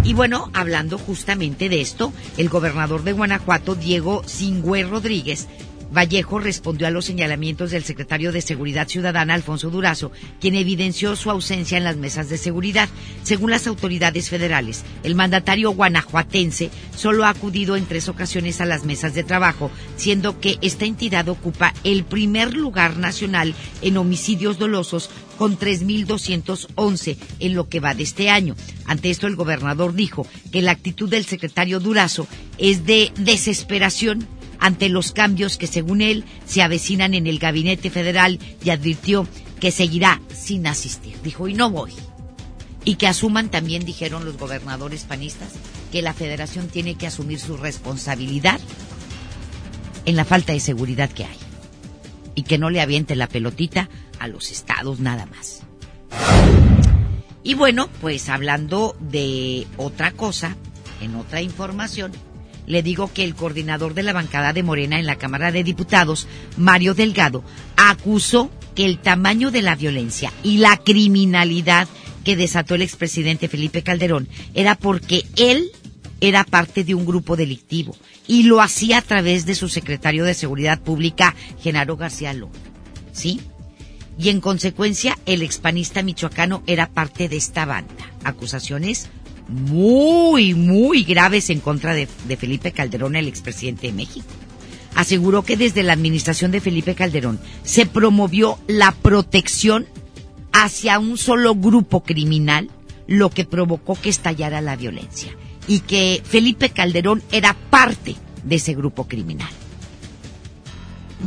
Y bueno, hablando justamente de esto, el gobernador de Guanajuato, Diego Singüe Rodríguez, Vallejo respondió a los señalamientos del secretario de Seguridad Ciudadana, Alfonso Durazo, quien evidenció su ausencia en las mesas de seguridad. Según las autoridades federales, el mandatario guanajuatense solo ha acudido en tres ocasiones a las mesas de trabajo, siendo que esta entidad ocupa el primer lugar nacional en homicidios dolosos con 3.211 en lo que va de este año. Ante esto, el gobernador dijo que la actitud del secretario Durazo es de desesperación ante los cambios que según él se avecinan en el gabinete federal y advirtió que seguirá sin asistir. Dijo, y no voy. Y que asuman también, dijeron los gobernadores panistas, que la federación tiene que asumir su responsabilidad en la falta de seguridad que hay. Y que no le aviente la pelotita a los estados nada más. Y bueno, pues hablando de otra cosa, en otra información, le digo que el coordinador de la bancada de Morena en la Cámara de Diputados, Mario Delgado, acusó que el tamaño de la violencia y la criminalidad que desató el expresidente Felipe Calderón era porque él era parte de un grupo delictivo y lo hacía a través de su secretario de Seguridad Pública, Genaro García López. ¿Sí? Y en consecuencia, el expanista michoacano era parte de esta banda. Acusaciones muy, muy graves en contra de, Felipe Calderón, el expresidente de México. Aseguró que desde la administración de Felipe Calderón se promovió la protección hacia un solo grupo criminal, lo que provocó que estallara la violencia. Y que Felipe Calderón era parte de ese grupo criminal.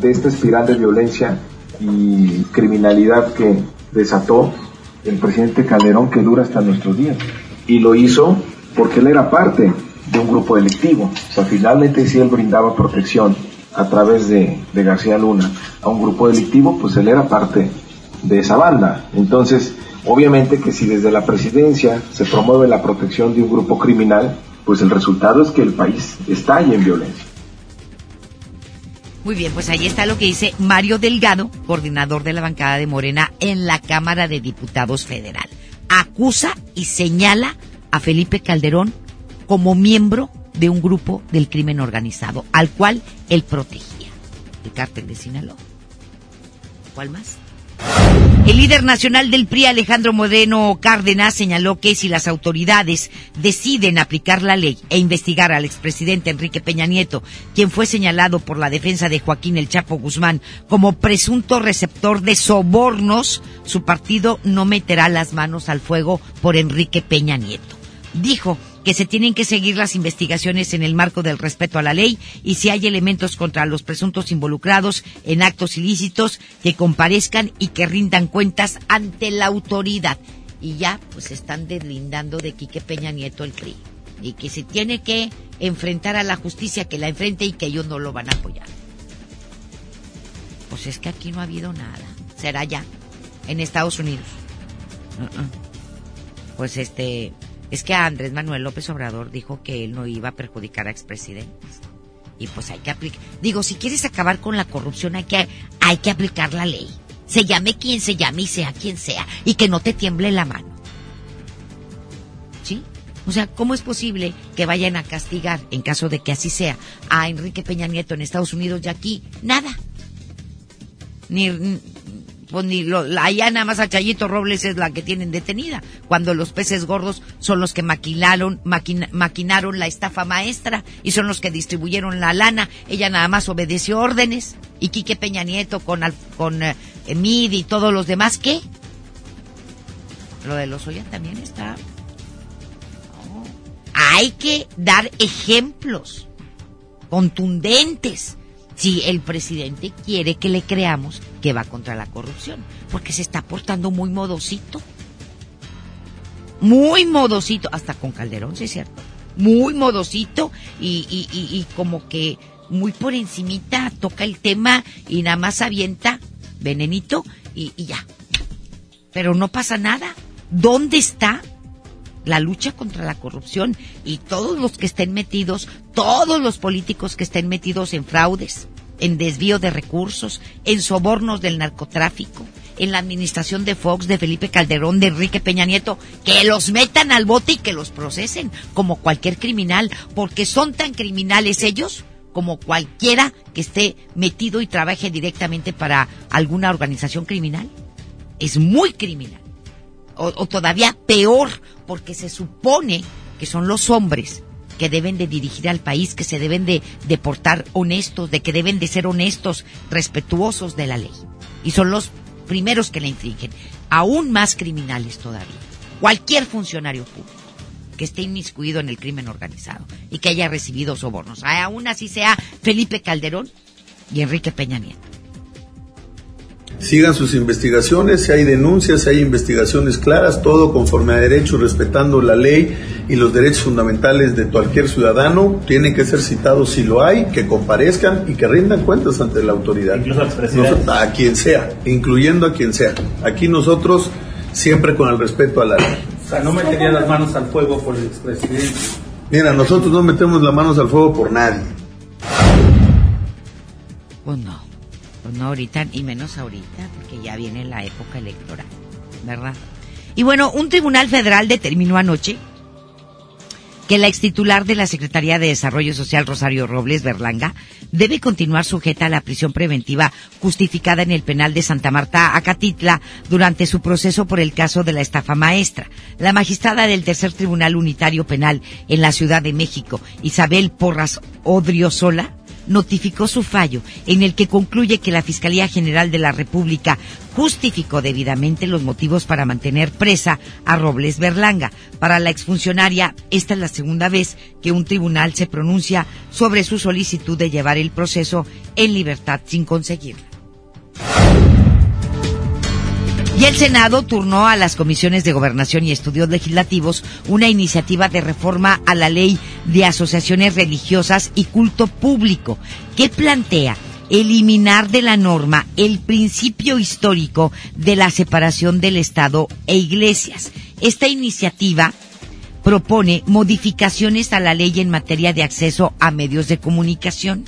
de esta espiral de violencia y criminalidad que desató el presidente Calderón que dura hasta nuestros días. Y lo hizo porque él era parte de un grupo delictivo. O sea, finalmente si él brindaba protección a través de, de García Luna a un grupo delictivo, pues él era parte de esa banda. Entonces, obviamente que si desde la presidencia se promueve la protección de un grupo criminal, pues el resultado es que el país estalle en violencia. Muy bien, pues ahí está lo que dice Mario Delgado, coordinador de la bancada de Morena en la Cámara de Diputados Federal. Acusa y señala a Felipe Calderón como miembro de un grupo del crimen organizado, al cual él protegía, el cártel de Sinaloa. ¿Cuál más? El líder nacional del PRI, Alejandro Moreno Cárdenas, señaló que si las autoridades deciden aplicar la ley e investigar al expresidente Enrique Peña Nieto, quien fue señalado por la defensa de Joaquín El Chapo Guzmán como presunto receptor de sobornos, su partido no meterá las manos al fuego por Enrique Peña Nieto. Dijo que se tienen que seguir las investigaciones en el marco del respeto a la ley y si hay elementos contra los presuntos involucrados en actos ilícitos, que comparezcan y que rindan cuentas ante la autoridad. Y ya, pues están deslindando de Quique Peña Nieto el CRI. Y que se tiene que enfrentar a la justicia, que la enfrente y que ellos no lo van a apoyar. Pues es que aquí no ha habido nada. Será ya, en Estados Unidos. Pues este, es que Andrés Manuel López Obrador dijo que él no iba a perjudicar a expresidentes. Y pues hay que aplicar. Digo, si quieres acabar con la corrupción, hay que, hay que aplicar la ley. Se llame quien se llame y sea quien sea. Y que no te tiemble la mano. ¿Sí? O sea, ¿cómo es posible que vayan a castigar, en caso de que así sea, a Enrique Peña Nieto en Estados Unidos y aquí? Nada. Ni, pues allá nada más a Chayito Robles es la que tienen detenida, cuando los peces gordos son los que maquinaron, maquinaron la estafa maestra y son los que distribuyeron la lana, ella nada más obedeció órdenes, y Quique Peña Nieto con, con eh, Mid y todos los demás, ¿qué? Lo de los Oya también está... Hay que dar ejemplos contundentes si el presidente quiere que le creamos que va contra la corrupción, porque se está portando muy modosito. Muy modosito, hasta con Calderón, sí es cierto. Muy modosito y, y, y, como que muy por encimita toca el tema y nada más avienta venenito y, y ya. Pero no pasa nada. ¿Dónde está la lucha contra la corrupción y todos los que estén metidos, todos los políticos que estén metidos en fraudes, en desvío de recursos, en sobornos del narcotráfico, en la administración de Fox, de Felipe Calderón, de Enrique Peña Nieto, que los metan al bote y que los procesen como cualquier criminal, porque son tan criminales ellos como cualquiera que esté metido y trabaje directamente para alguna organización criminal. Es muy criminal. O, todavía peor, porque se supone que son los hombres que deben de dirigir al país, que se deben de, deportar honestos, de que deben de ser honestos, respetuosos de la ley. Y son los primeros que la infringen. Aún más criminales todavía. Cualquier funcionario público que esté inmiscuido en el crimen organizado y que haya recibido sobornos. Aún así sea Felipe Calderón y Enrique Peña Nieto sigan sus investigaciones, si hay denuncias, si hay investigaciones claras, todo conforme a derecho, respetando la ley y los derechos fundamentales de cualquier ciudadano, tienen que ser citados si lo hay, que comparezcan y que rindan cuentas ante la autoridad. Incluso a quien sea, incluyendo a quien sea. Aquí nosotros siempre con el respeto a la ley. O sea, no metería las manos al fuego por el expresidente. Mira, nosotros no metemos las manos al fuego por nadie. Pues no. Pues no ahorita y menos ahorita, porque ya viene la época electoral, ¿verdad? Y bueno, un tribunal federal determinó anoche que la extitular de la Secretaría de Desarrollo Social, Rosario Robles Berlanga, debe continuar sujeta a la prisión preventiva justificada en el penal de Santa Marta, Acatitla, durante su proceso por el caso de la estafa maestra. La magistrada del Tercer Tribunal Unitario Penal en la Ciudad de México, Isabel Porras Odriozola, notificó su fallo en el que concluye que la Fiscalía General de la República justificó debidamente los motivos para mantener presa a Robles Berlanga. Para la exfuncionaria, esta es la segunda vez que un tribunal se pronuncia sobre su solicitud de llevar el proceso en libertad sin conseguirlo. Y el Senado turnó a las comisiones de Gobernación y Estudios Legislativos una iniciativa de reforma a la ley de asociaciones religiosas y culto público que plantea eliminar de la norma el principio histórico de la separación del Estado e iglesias. Esta iniciativa propone modificaciones a la ley en materia de acceso a medios de comunicación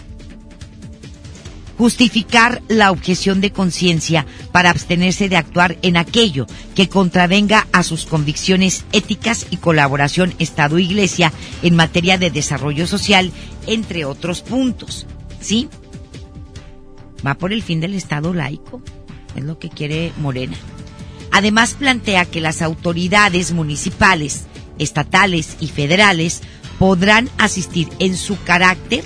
justificar la objeción de conciencia para abstenerse de actuar en aquello que contravenga a sus convicciones éticas y colaboración Estado-Iglesia en materia de desarrollo social, entre otros puntos. ¿Sí? Va por el fin del Estado laico, es lo que quiere Morena. Además plantea que las autoridades municipales, estatales y federales podrán asistir en su carácter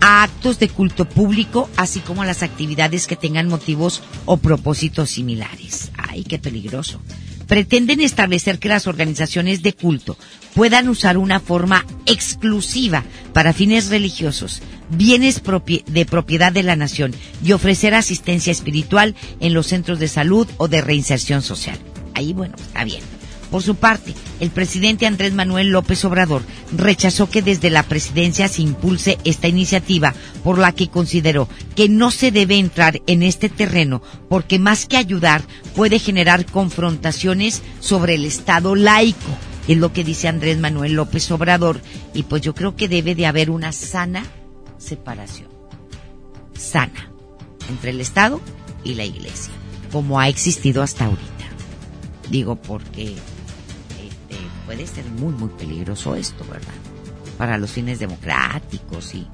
a actos de culto público, así como a las actividades que tengan motivos o propósitos similares. ¡Ay, qué peligroso! Pretenden establecer que las organizaciones de culto puedan usar una forma exclusiva para fines religiosos, bienes de propiedad de la nación y ofrecer asistencia espiritual en los centros de salud o de reinserción social. Ahí, bueno, está bien. Por su parte, el presidente Andrés Manuel López Obrador rechazó que desde la presidencia se impulse esta iniciativa, por la que consideró que no se debe entrar en este terreno porque más que ayudar puede generar confrontaciones sobre el Estado laico. Es lo que dice Andrés Manuel López Obrador y pues yo creo que debe de haber una sana separación. Sana entre el Estado y la Iglesia, como ha existido hasta ahorita. Digo porque puede ser muy, muy peligroso esto, ¿verdad? Para los fines democráticos y,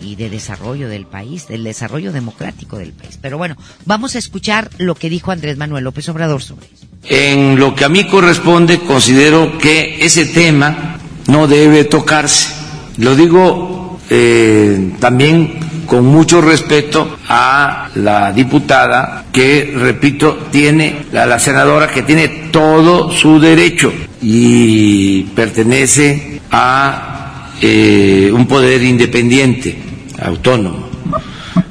y de desarrollo del país, del desarrollo democrático del país. Pero bueno, vamos a escuchar lo que dijo Andrés Manuel López Obrador sobre eso. En lo que a mí corresponde, considero que ese tema no debe tocarse. Lo digo eh, también con mucho respeto a la diputada que, repito, tiene, a la senadora que tiene todo su derecho y pertenece a eh, un poder independiente, autónomo.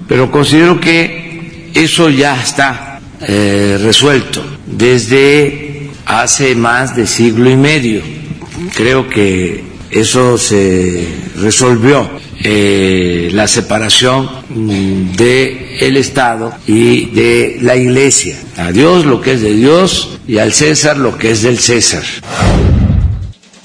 Pero considero que eso ya está eh, resuelto desde hace más de siglo y medio. Creo que eso se resolvió eh, la separación de el Estado y de la Iglesia. A Dios lo que es de Dios y al César lo que es del César.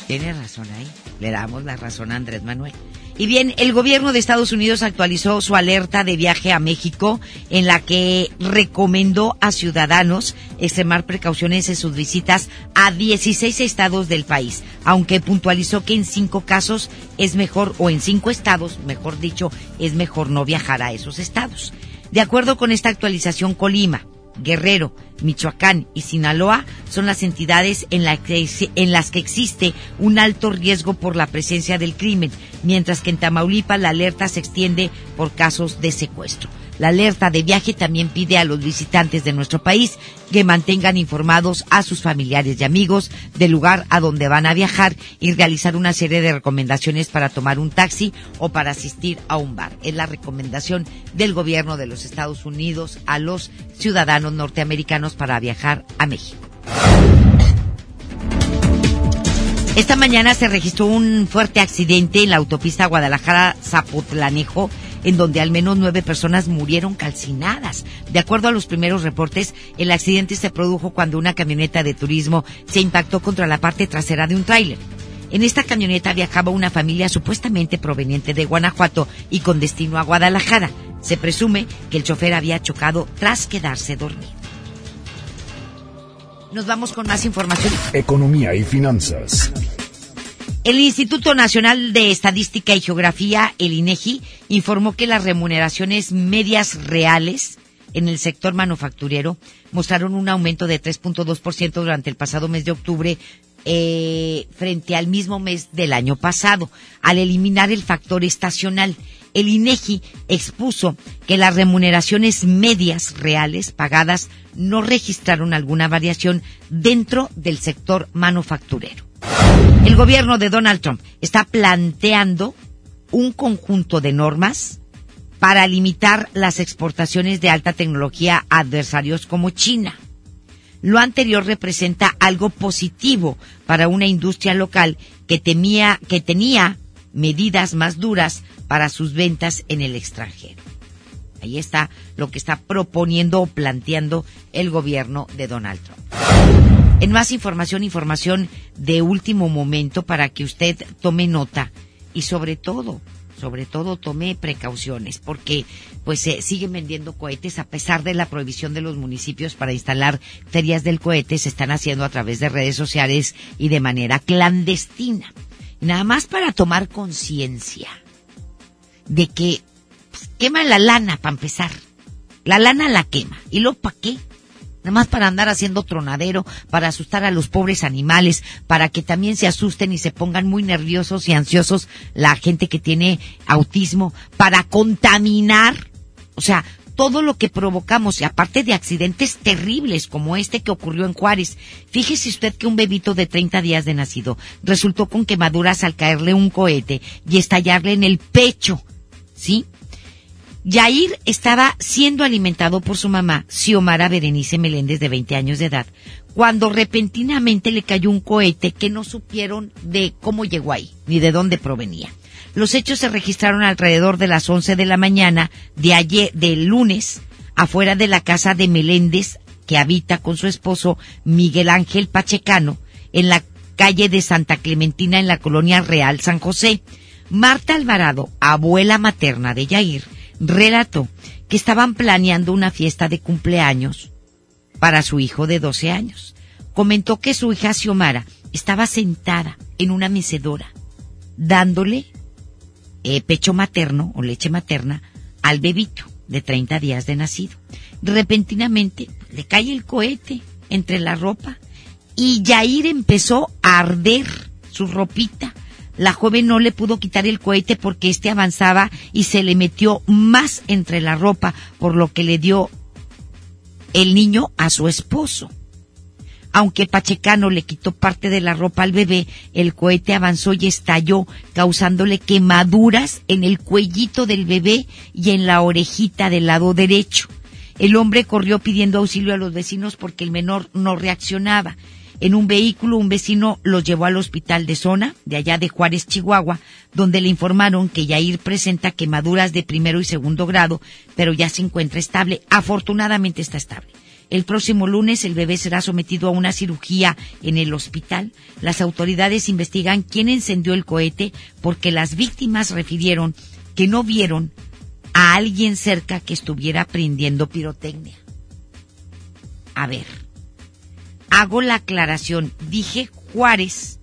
Tiene razón ahí. Le damos la razón a Andrés Manuel. Y bien, el gobierno de Estados Unidos actualizó su alerta de viaje a México en la que recomendó a ciudadanos extremar precauciones en sus visitas a 16 estados del país, aunque puntualizó que en cinco casos es mejor, o en cinco estados, mejor dicho, es mejor no viajar a esos estados. De acuerdo con esta actualización, Colima, Guerrero, Michoacán y Sinaloa son las entidades en, las que existe un alto riesgo por la presencia del crimen, mientras que en Tamaulipas la alerta se extiende por casos de secuestro. La alerta de viaje también pide a los visitantes de nuestro país que mantengan informados a sus familiares y amigos del lugar a donde van a viajar y realizar una serie de recomendaciones para tomar un taxi o para asistir a un bar. Es la recomendación del gobierno de los Estados Unidos a los ciudadanos norteamericanos para viajar a México. Esta mañana se registró un fuerte accidente en la autopista Guadalajara-Zapotlanejo en donde al menos nueve personas murieron calcinadas. De acuerdo a los primeros reportes, el accidente se produjo cuando una camioneta de turismo se impactó contra la parte trasera de un tráiler. En esta camioneta viajaba una familia supuestamente proveniente de Guanajuato y con destino a Guadalajara. Se presume que el chofer había chocado tras quedarse dormido. Nos vamos con más información. Economía y finanzas. El Instituto Nacional de Estadística y Geografía, el INEGI, informó que las remuneraciones medias reales en el sector manufacturero mostraron un aumento de 3.2% durante el pasado mes de octubre eh, frente al mismo mes del año pasado, al eliminar el factor estacional. el INEGI expuso que las remuneraciones medias reales pagadas no registraron alguna variación dentro del sector manufacturero. El gobierno de Donald Trump está planteando un conjunto de normas para limitar las exportaciones de alta tecnología a adversarios como China. Lo anterior representa algo positivo para una industria local que temía, que tenía medidas más duras para sus ventas en el extranjero. Ahí está lo que está proponiendo o planteando el gobierno de Donald Trump. En más información, información de último momento para que usted tome nota y sobre todo sobre todo tome precauciones porque pues se siguen vendiendo cohetes a pesar de la prohibición de los municipios para instalar ferias del cohete se están haciendo a través de redes sociales y de manera clandestina. Nada más para tomar conciencia de que pues, queman la lana para empezar. La lana la quema. Y lo pa qué nada más para andar haciendo tronadero, para asustar a los pobres animales, para que también se asusten y se pongan muy nerviosos y ansiosos la gente que tiene autismo, para contaminar, o sea, todo lo que provocamos, y aparte de accidentes terribles como este que ocurrió en Juárez. Fíjese usted que un bebito de 30 días de nacido resultó con quemaduras al caerle un cohete y estallarle en el pecho, ¿sí? Yair estaba siendo alimentado por su mamá, Xiomara Berenice Meléndez, de 20 años de edad, cuando repentinamente le cayó un cohete que no supieron de cómo llegó ahí, ni de dónde provenía. Los hechos se registraron alrededor de las 11 de la mañana de ayer, del lunes, afuera de la casa de Meléndez, que habita con su esposo Miguel Ángel Pachecano, en la calle de Santa Clementina en la colonia Real San José. Marta Alvarado, abuela materna de Yair, relató que estaban planeando una fiesta de cumpleaños para su hijo de 12 años. Comentó que su hija Xiomara estaba sentada en una mecedora, dándole eh, pecho materno o leche materna al bebito de 30 días de nacido. Repentinamente le cae el cohete entre la ropa y Yair empezó a arder su ropita la joven no le pudo quitar el cohete porque éste avanzaba y se le metió más entre la ropa, por lo que le dio el niño a su esposo. Aunque Pachecano le quitó parte de la ropa al bebé, el cohete avanzó y estalló, causándole quemaduras en el cuellito del bebé y en la orejita del lado derecho. El hombre corrió pidiendo auxilio a los vecinos porque el menor no reaccionaba. En un vehículo un vecino los llevó al hospital de zona, de allá de Juárez, Chihuahua, donde le informaron que Yair presenta quemaduras de primero y segundo grado, pero ya se encuentra estable. Afortunadamente está estable. El próximo lunes el bebé será sometido a una cirugía en el hospital. Las autoridades investigan quién encendió el cohete porque las víctimas refirieron que no vieron a alguien cerca que estuviera prendiendo pirotecnia. A ver, hago la aclaración. Dije Juárez,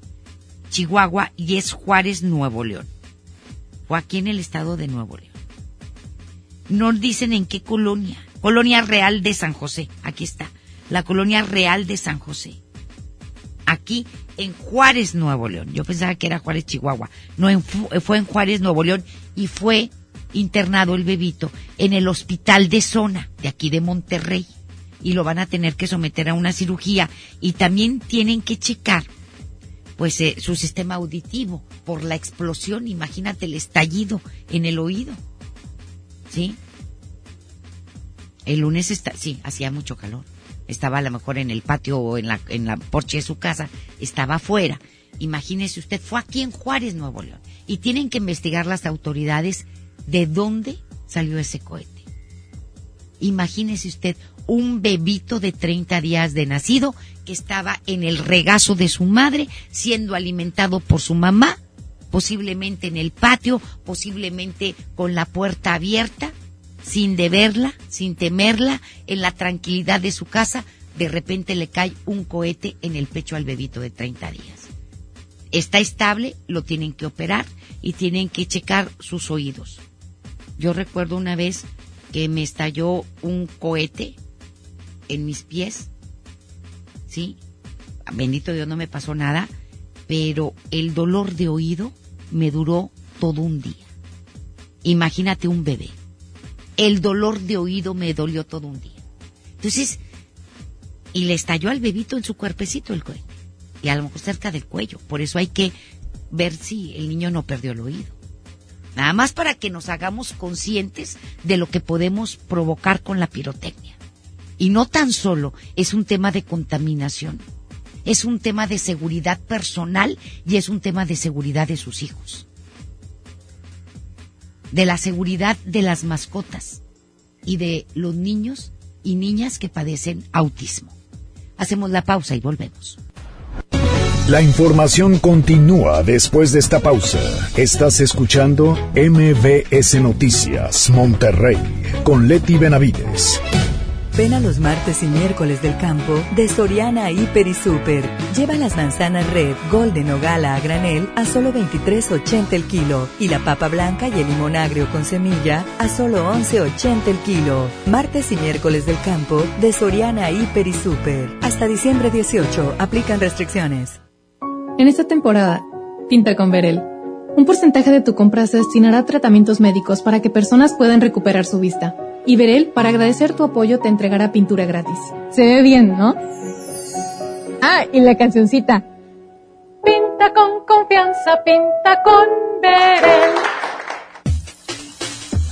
Chihuahua, y es Juárez, Nuevo León. O aquí en el estado de Nuevo León. No dicen en qué colonia. Colonia Real de San José. Aquí está. La colonia Real de San José. Aquí en Juárez, Nuevo León. Yo pensaba que era Juárez, Chihuahua. No, fue en Juárez, Nuevo León. Y fue internado el bebito en el hospital de zona de aquí de Monterrey y lo van a tener que someter a una cirugía y también tienen que checar pues eh, su sistema auditivo por la explosión, imagínate el estallido en el oído. ¿Sí? El lunes está, sí, hacía mucho calor. Estaba a lo mejor en el patio o en la en la porche de su casa, estaba afuera. Imagínese usted, fue aquí en Juárez, Nuevo León, y tienen que investigar las autoridades de dónde salió ese cohete. Imagínese usted un bebito de 30 días de nacido que estaba en el regazo de su madre siendo alimentado por su mamá, posiblemente en el patio, posiblemente con la puerta abierta, sin deberla, sin temerla, en la tranquilidad de su casa, de repente le cae un cohete en el pecho al bebito de 30 días. Está estable, lo tienen que operar y tienen que checar sus oídos. Yo recuerdo una vez que me estalló un cohete en mis pies, ¿sí? Bendito Dios no me pasó nada, pero el dolor de oído me duró todo un día. Imagínate un bebé. El dolor de oído me dolió todo un día. Entonces, y le estalló al bebito en su cuerpecito el cuello. Y a lo mejor cerca del cuello. Por eso hay que ver si el niño no perdió el oído. Nada más para que nos hagamos conscientes de lo que podemos provocar con la pirotecnia. Y no tan solo es un tema de contaminación, es un tema de seguridad personal y es un tema de seguridad de sus hijos. De la seguridad de las mascotas y de los niños y niñas que padecen autismo. Hacemos la pausa y volvemos. La información continúa después de esta pausa. Estás escuchando MBS Noticias Monterrey con Leti Benavides. Ven a los martes y miércoles del campo de Soriana Hiper y Super. Lleva las manzanas Red, Golden o Gala a granel a solo 23.80 el kilo y la papa blanca y el limón agrio con semilla a solo 11.80 el kilo. Martes y miércoles del campo de Soriana Hiper y Super. Hasta diciembre 18 aplican restricciones. En esta temporada, pinta con Verel. Un porcentaje de tu compra se destinará a tratamientos médicos para que personas puedan recuperar su vista. Y Verel, para agradecer tu apoyo, te entregará pintura gratis. Se ve bien, ¿no? Ah, y la cancioncita. Pinta con confianza, pinta con Verel.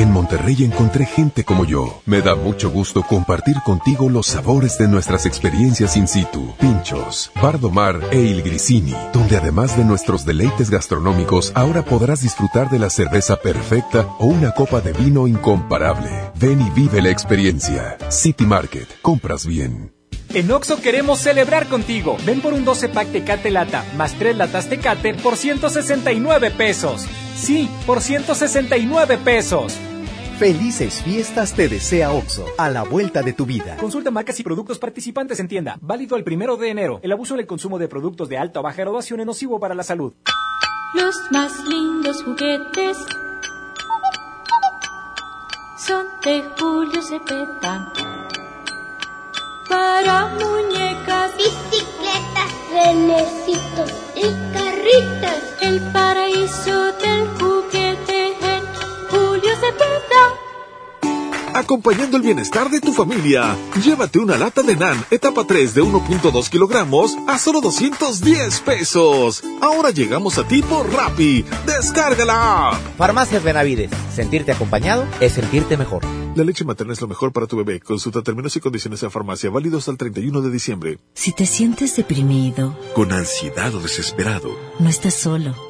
En Monterrey encontré gente como yo. Me da mucho gusto compartir contigo los sabores de nuestras experiencias in situ. Pinchos, Bardomar e Il Grisini, donde además de nuestros deleites gastronómicos, ahora podrás disfrutar de la cerveza perfecta o una copa de vino incomparable. Ven y vive la experiencia. City Market, compras bien. En Oxo queremos celebrar contigo. Ven por un 12 pack Tecate Lata más 3 latas Tecate por 169 pesos. Sí, por 169 pesos. Felices fiestas te desea Oxo, a la vuelta de tu vida. Consulta marcas y productos participantes en tienda. Válido el primero de enero. El abuso en el consumo de productos de alta o baja graduación es nocivo para la salud. Los más lindos juguetes son de Julio Cepeda. Para muñecas, bicicletas, renecitos y carritas. El paraíso del juguete Acompañando el bienestar de tu familia, llévate una lata de NAN etapa 3 de 1.2 kilogramos a solo 210 pesos. Ahora llegamos a ti por Rappi. Descarga la app. Farmacias Benavides. Sentirte acompañado es sentirte mejor. La leche materna es lo mejor para tu bebé. Consulta términos y condiciones en farmacia válidos al 31 de diciembre. Si te sientes deprimido, Con ansiedad o desesperado, no estás solo.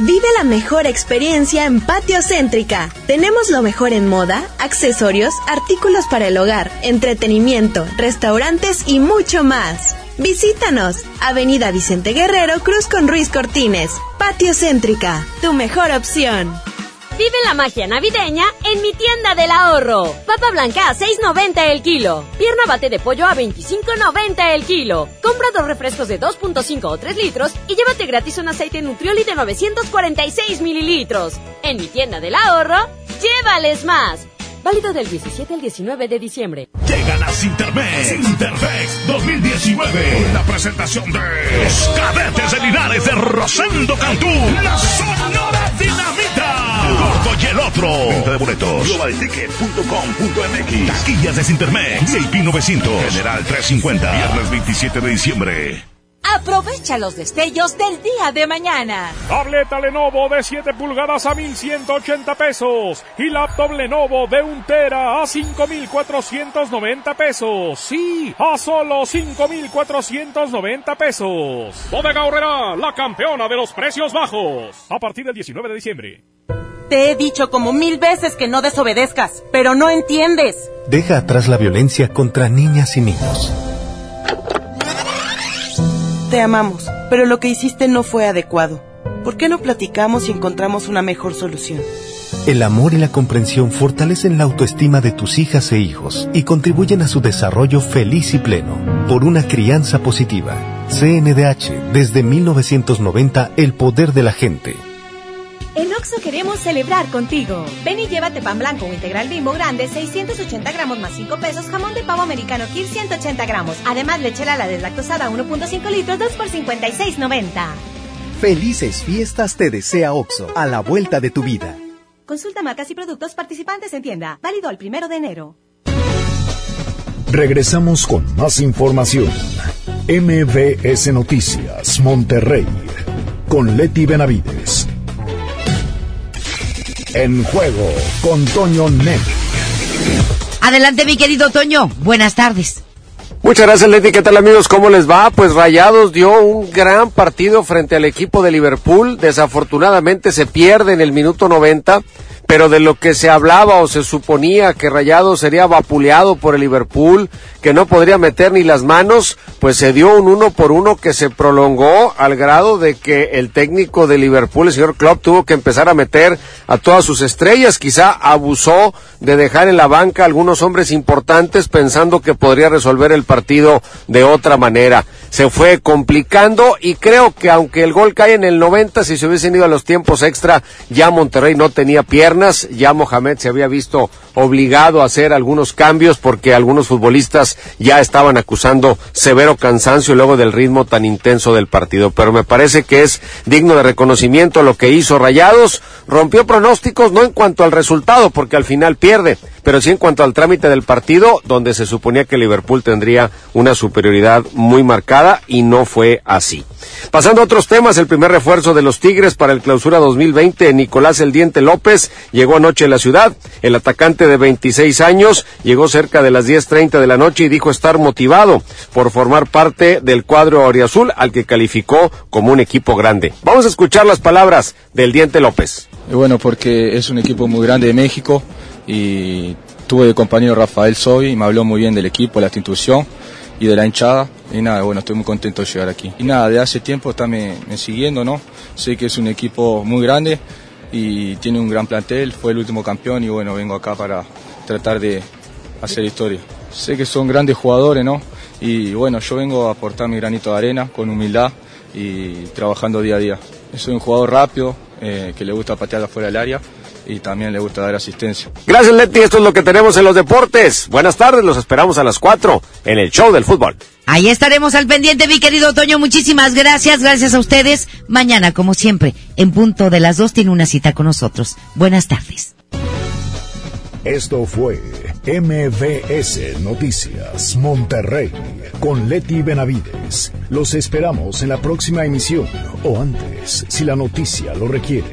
Vive la mejor experiencia en Patio Céntrica. Tenemos lo mejor en moda, accesorios, artículos para el hogar, entretenimiento, restaurantes y mucho más. Visítanos, Avenida Vicente Guerrero, Cruz con Ruiz Cortines. Patio Céntrica, tu mejor opción. Vive la magia navideña en mi tienda del ahorro. Papa blanca a 6.90 el kilo. Pierna bate de pollo a 25.90 el kilo. Compra dos refrescos de 2.5 o 3 litros y llévate gratis un aceite Nutrioli de 946 mililitros. En mi tienda del ahorro, llévales más. Válido del 17 al 19 de diciembre. Llegan a Cintermex. Cintermex 2019. Con la presentación de los cadetes de Linares de Rosendo Cantú. La Sonora Dinamita. Gordo y el otro. Venta de boletos. Globalticket.com.mx. Taquillas de Cintermex. VIP 900. General 350. Viernes 27 de diciembre. Aprovecha los destellos del día de mañana. Tableta Lenovo de 7 pulgadas a 1180 pesos y laptop Lenovo de 1 tera a 5490 pesos. Sí, a solo 5490 pesos. Bodega Horrera, la campeona de los precios bajos. A partir del 19 de diciembre. Te he dicho como mil veces que no desobedezcas, pero no entiendes. Deja atrás la violencia contra niñas y niños. Te amamos, pero lo que hiciste no fue adecuado. ¿Por qué no platicamos y encontramos una mejor solución? El amor y la comprensión fortalecen la autoestima de tus hijas e hijos y contribuyen a su desarrollo feliz y pleno. Por una crianza positiva. CNDH, desde 1990, el poder de la gente. En Oxo queremos celebrar contigo. Ven y llévate pan blanco o integral bimbo grande, 680 gramos más 5 pesos, jamón de pavo americano Kir 180 gramos. Además, lechera la deslactosada 1.5 litros, 2 por 56.90. Felices fiestas te desea OXO, a la vuelta de tu vida. Consulta marcas y productos participantes en tienda. Válido el primero de enero. Regresamos con más información. MBS Noticias, Monterrey, con Leti Benavides. En juego con Toño Net. Adelante, mi querido Toño. Buenas tardes. Muchas gracias, Leti. ¿Qué tal, amigos? ¿Cómo les va? Pues Rayados dio un gran partido frente al equipo de Liverpool. Desafortunadamente se pierde en el minuto 90 pero de lo que se hablaba o se suponía que Rayado sería vapuleado por el Liverpool, que no podría meter ni las manos, pues se dio un uno por uno que se prolongó al grado de que el técnico de Liverpool, el señor Klopp, tuvo que empezar a meter a todas sus estrellas, quizá abusó de dejar en la banca algunos hombres importantes pensando que podría resolver el partido de otra manera. Se fue complicando y creo que aunque el gol cae en el 90, si se hubiesen ido a los tiempos extra, ya Monterrey no tenía piernas ya Mohamed se había visto obligado a hacer algunos cambios porque algunos futbolistas ya estaban acusando severo cansancio luego del ritmo tan intenso del partido. Pero me parece que es digno de reconocimiento lo que hizo Rayados. Rompió pronósticos no en cuanto al resultado porque al final pierde, pero sí en cuanto al trámite del partido donde se suponía que Liverpool tendría una superioridad muy marcada y no fue así. Pasando a otros temas, el primer refuerzo de los Tigres para el clausura 2020, Nicolás El Diente López, llegó anoche a la ciudad. El atacante de 26 años llegó cerca de las 10.30 de la noche y dijo estar motivado por formar parte del cuadro Auriazul al que calificó como un equipo grande. Vamos a escuchar las palabras del Diente López. Bueno, porque es un equipo muy grande de México y tuve de compañero Rafael Soy y me habló muy bien del equipo, la institución y de la hinchada. Y nada, bueno, estoy muy contento de llegar aquí. Y nada, de hace tiempo está me, me siguiendo, ¿no? Sé que es un equipo muy grande y tiene un gran plantel, fue el último campeón y bueno, vengo acá para tratar de hacer historia. Sé que son grandes jugadores, ¿no? Y bueno, yo vengo a aportar mi granito de arena con humildad y trabajando día a día. Soy un jugador rápido, eh, que le gusta patear afuera del área y también le gusta dar asistencia. Gracias, Leti. Esto es lo que tenemos en los deportes. Buenas tardes, los esperamos a las 4 en el show del fútbol. Ahí estaremos al pendiente, mi querido Toño. Muchísimas gracias. Gracias a ustedes. Mañana, como siempre, en punto de las dos, tiene una cita con nosotros. Buenas tardes. Esto fue MBS Noticias Monterrey con Leti Benavides. Los esperamos en la próxima emisión o antes, si la noticia lo requiere.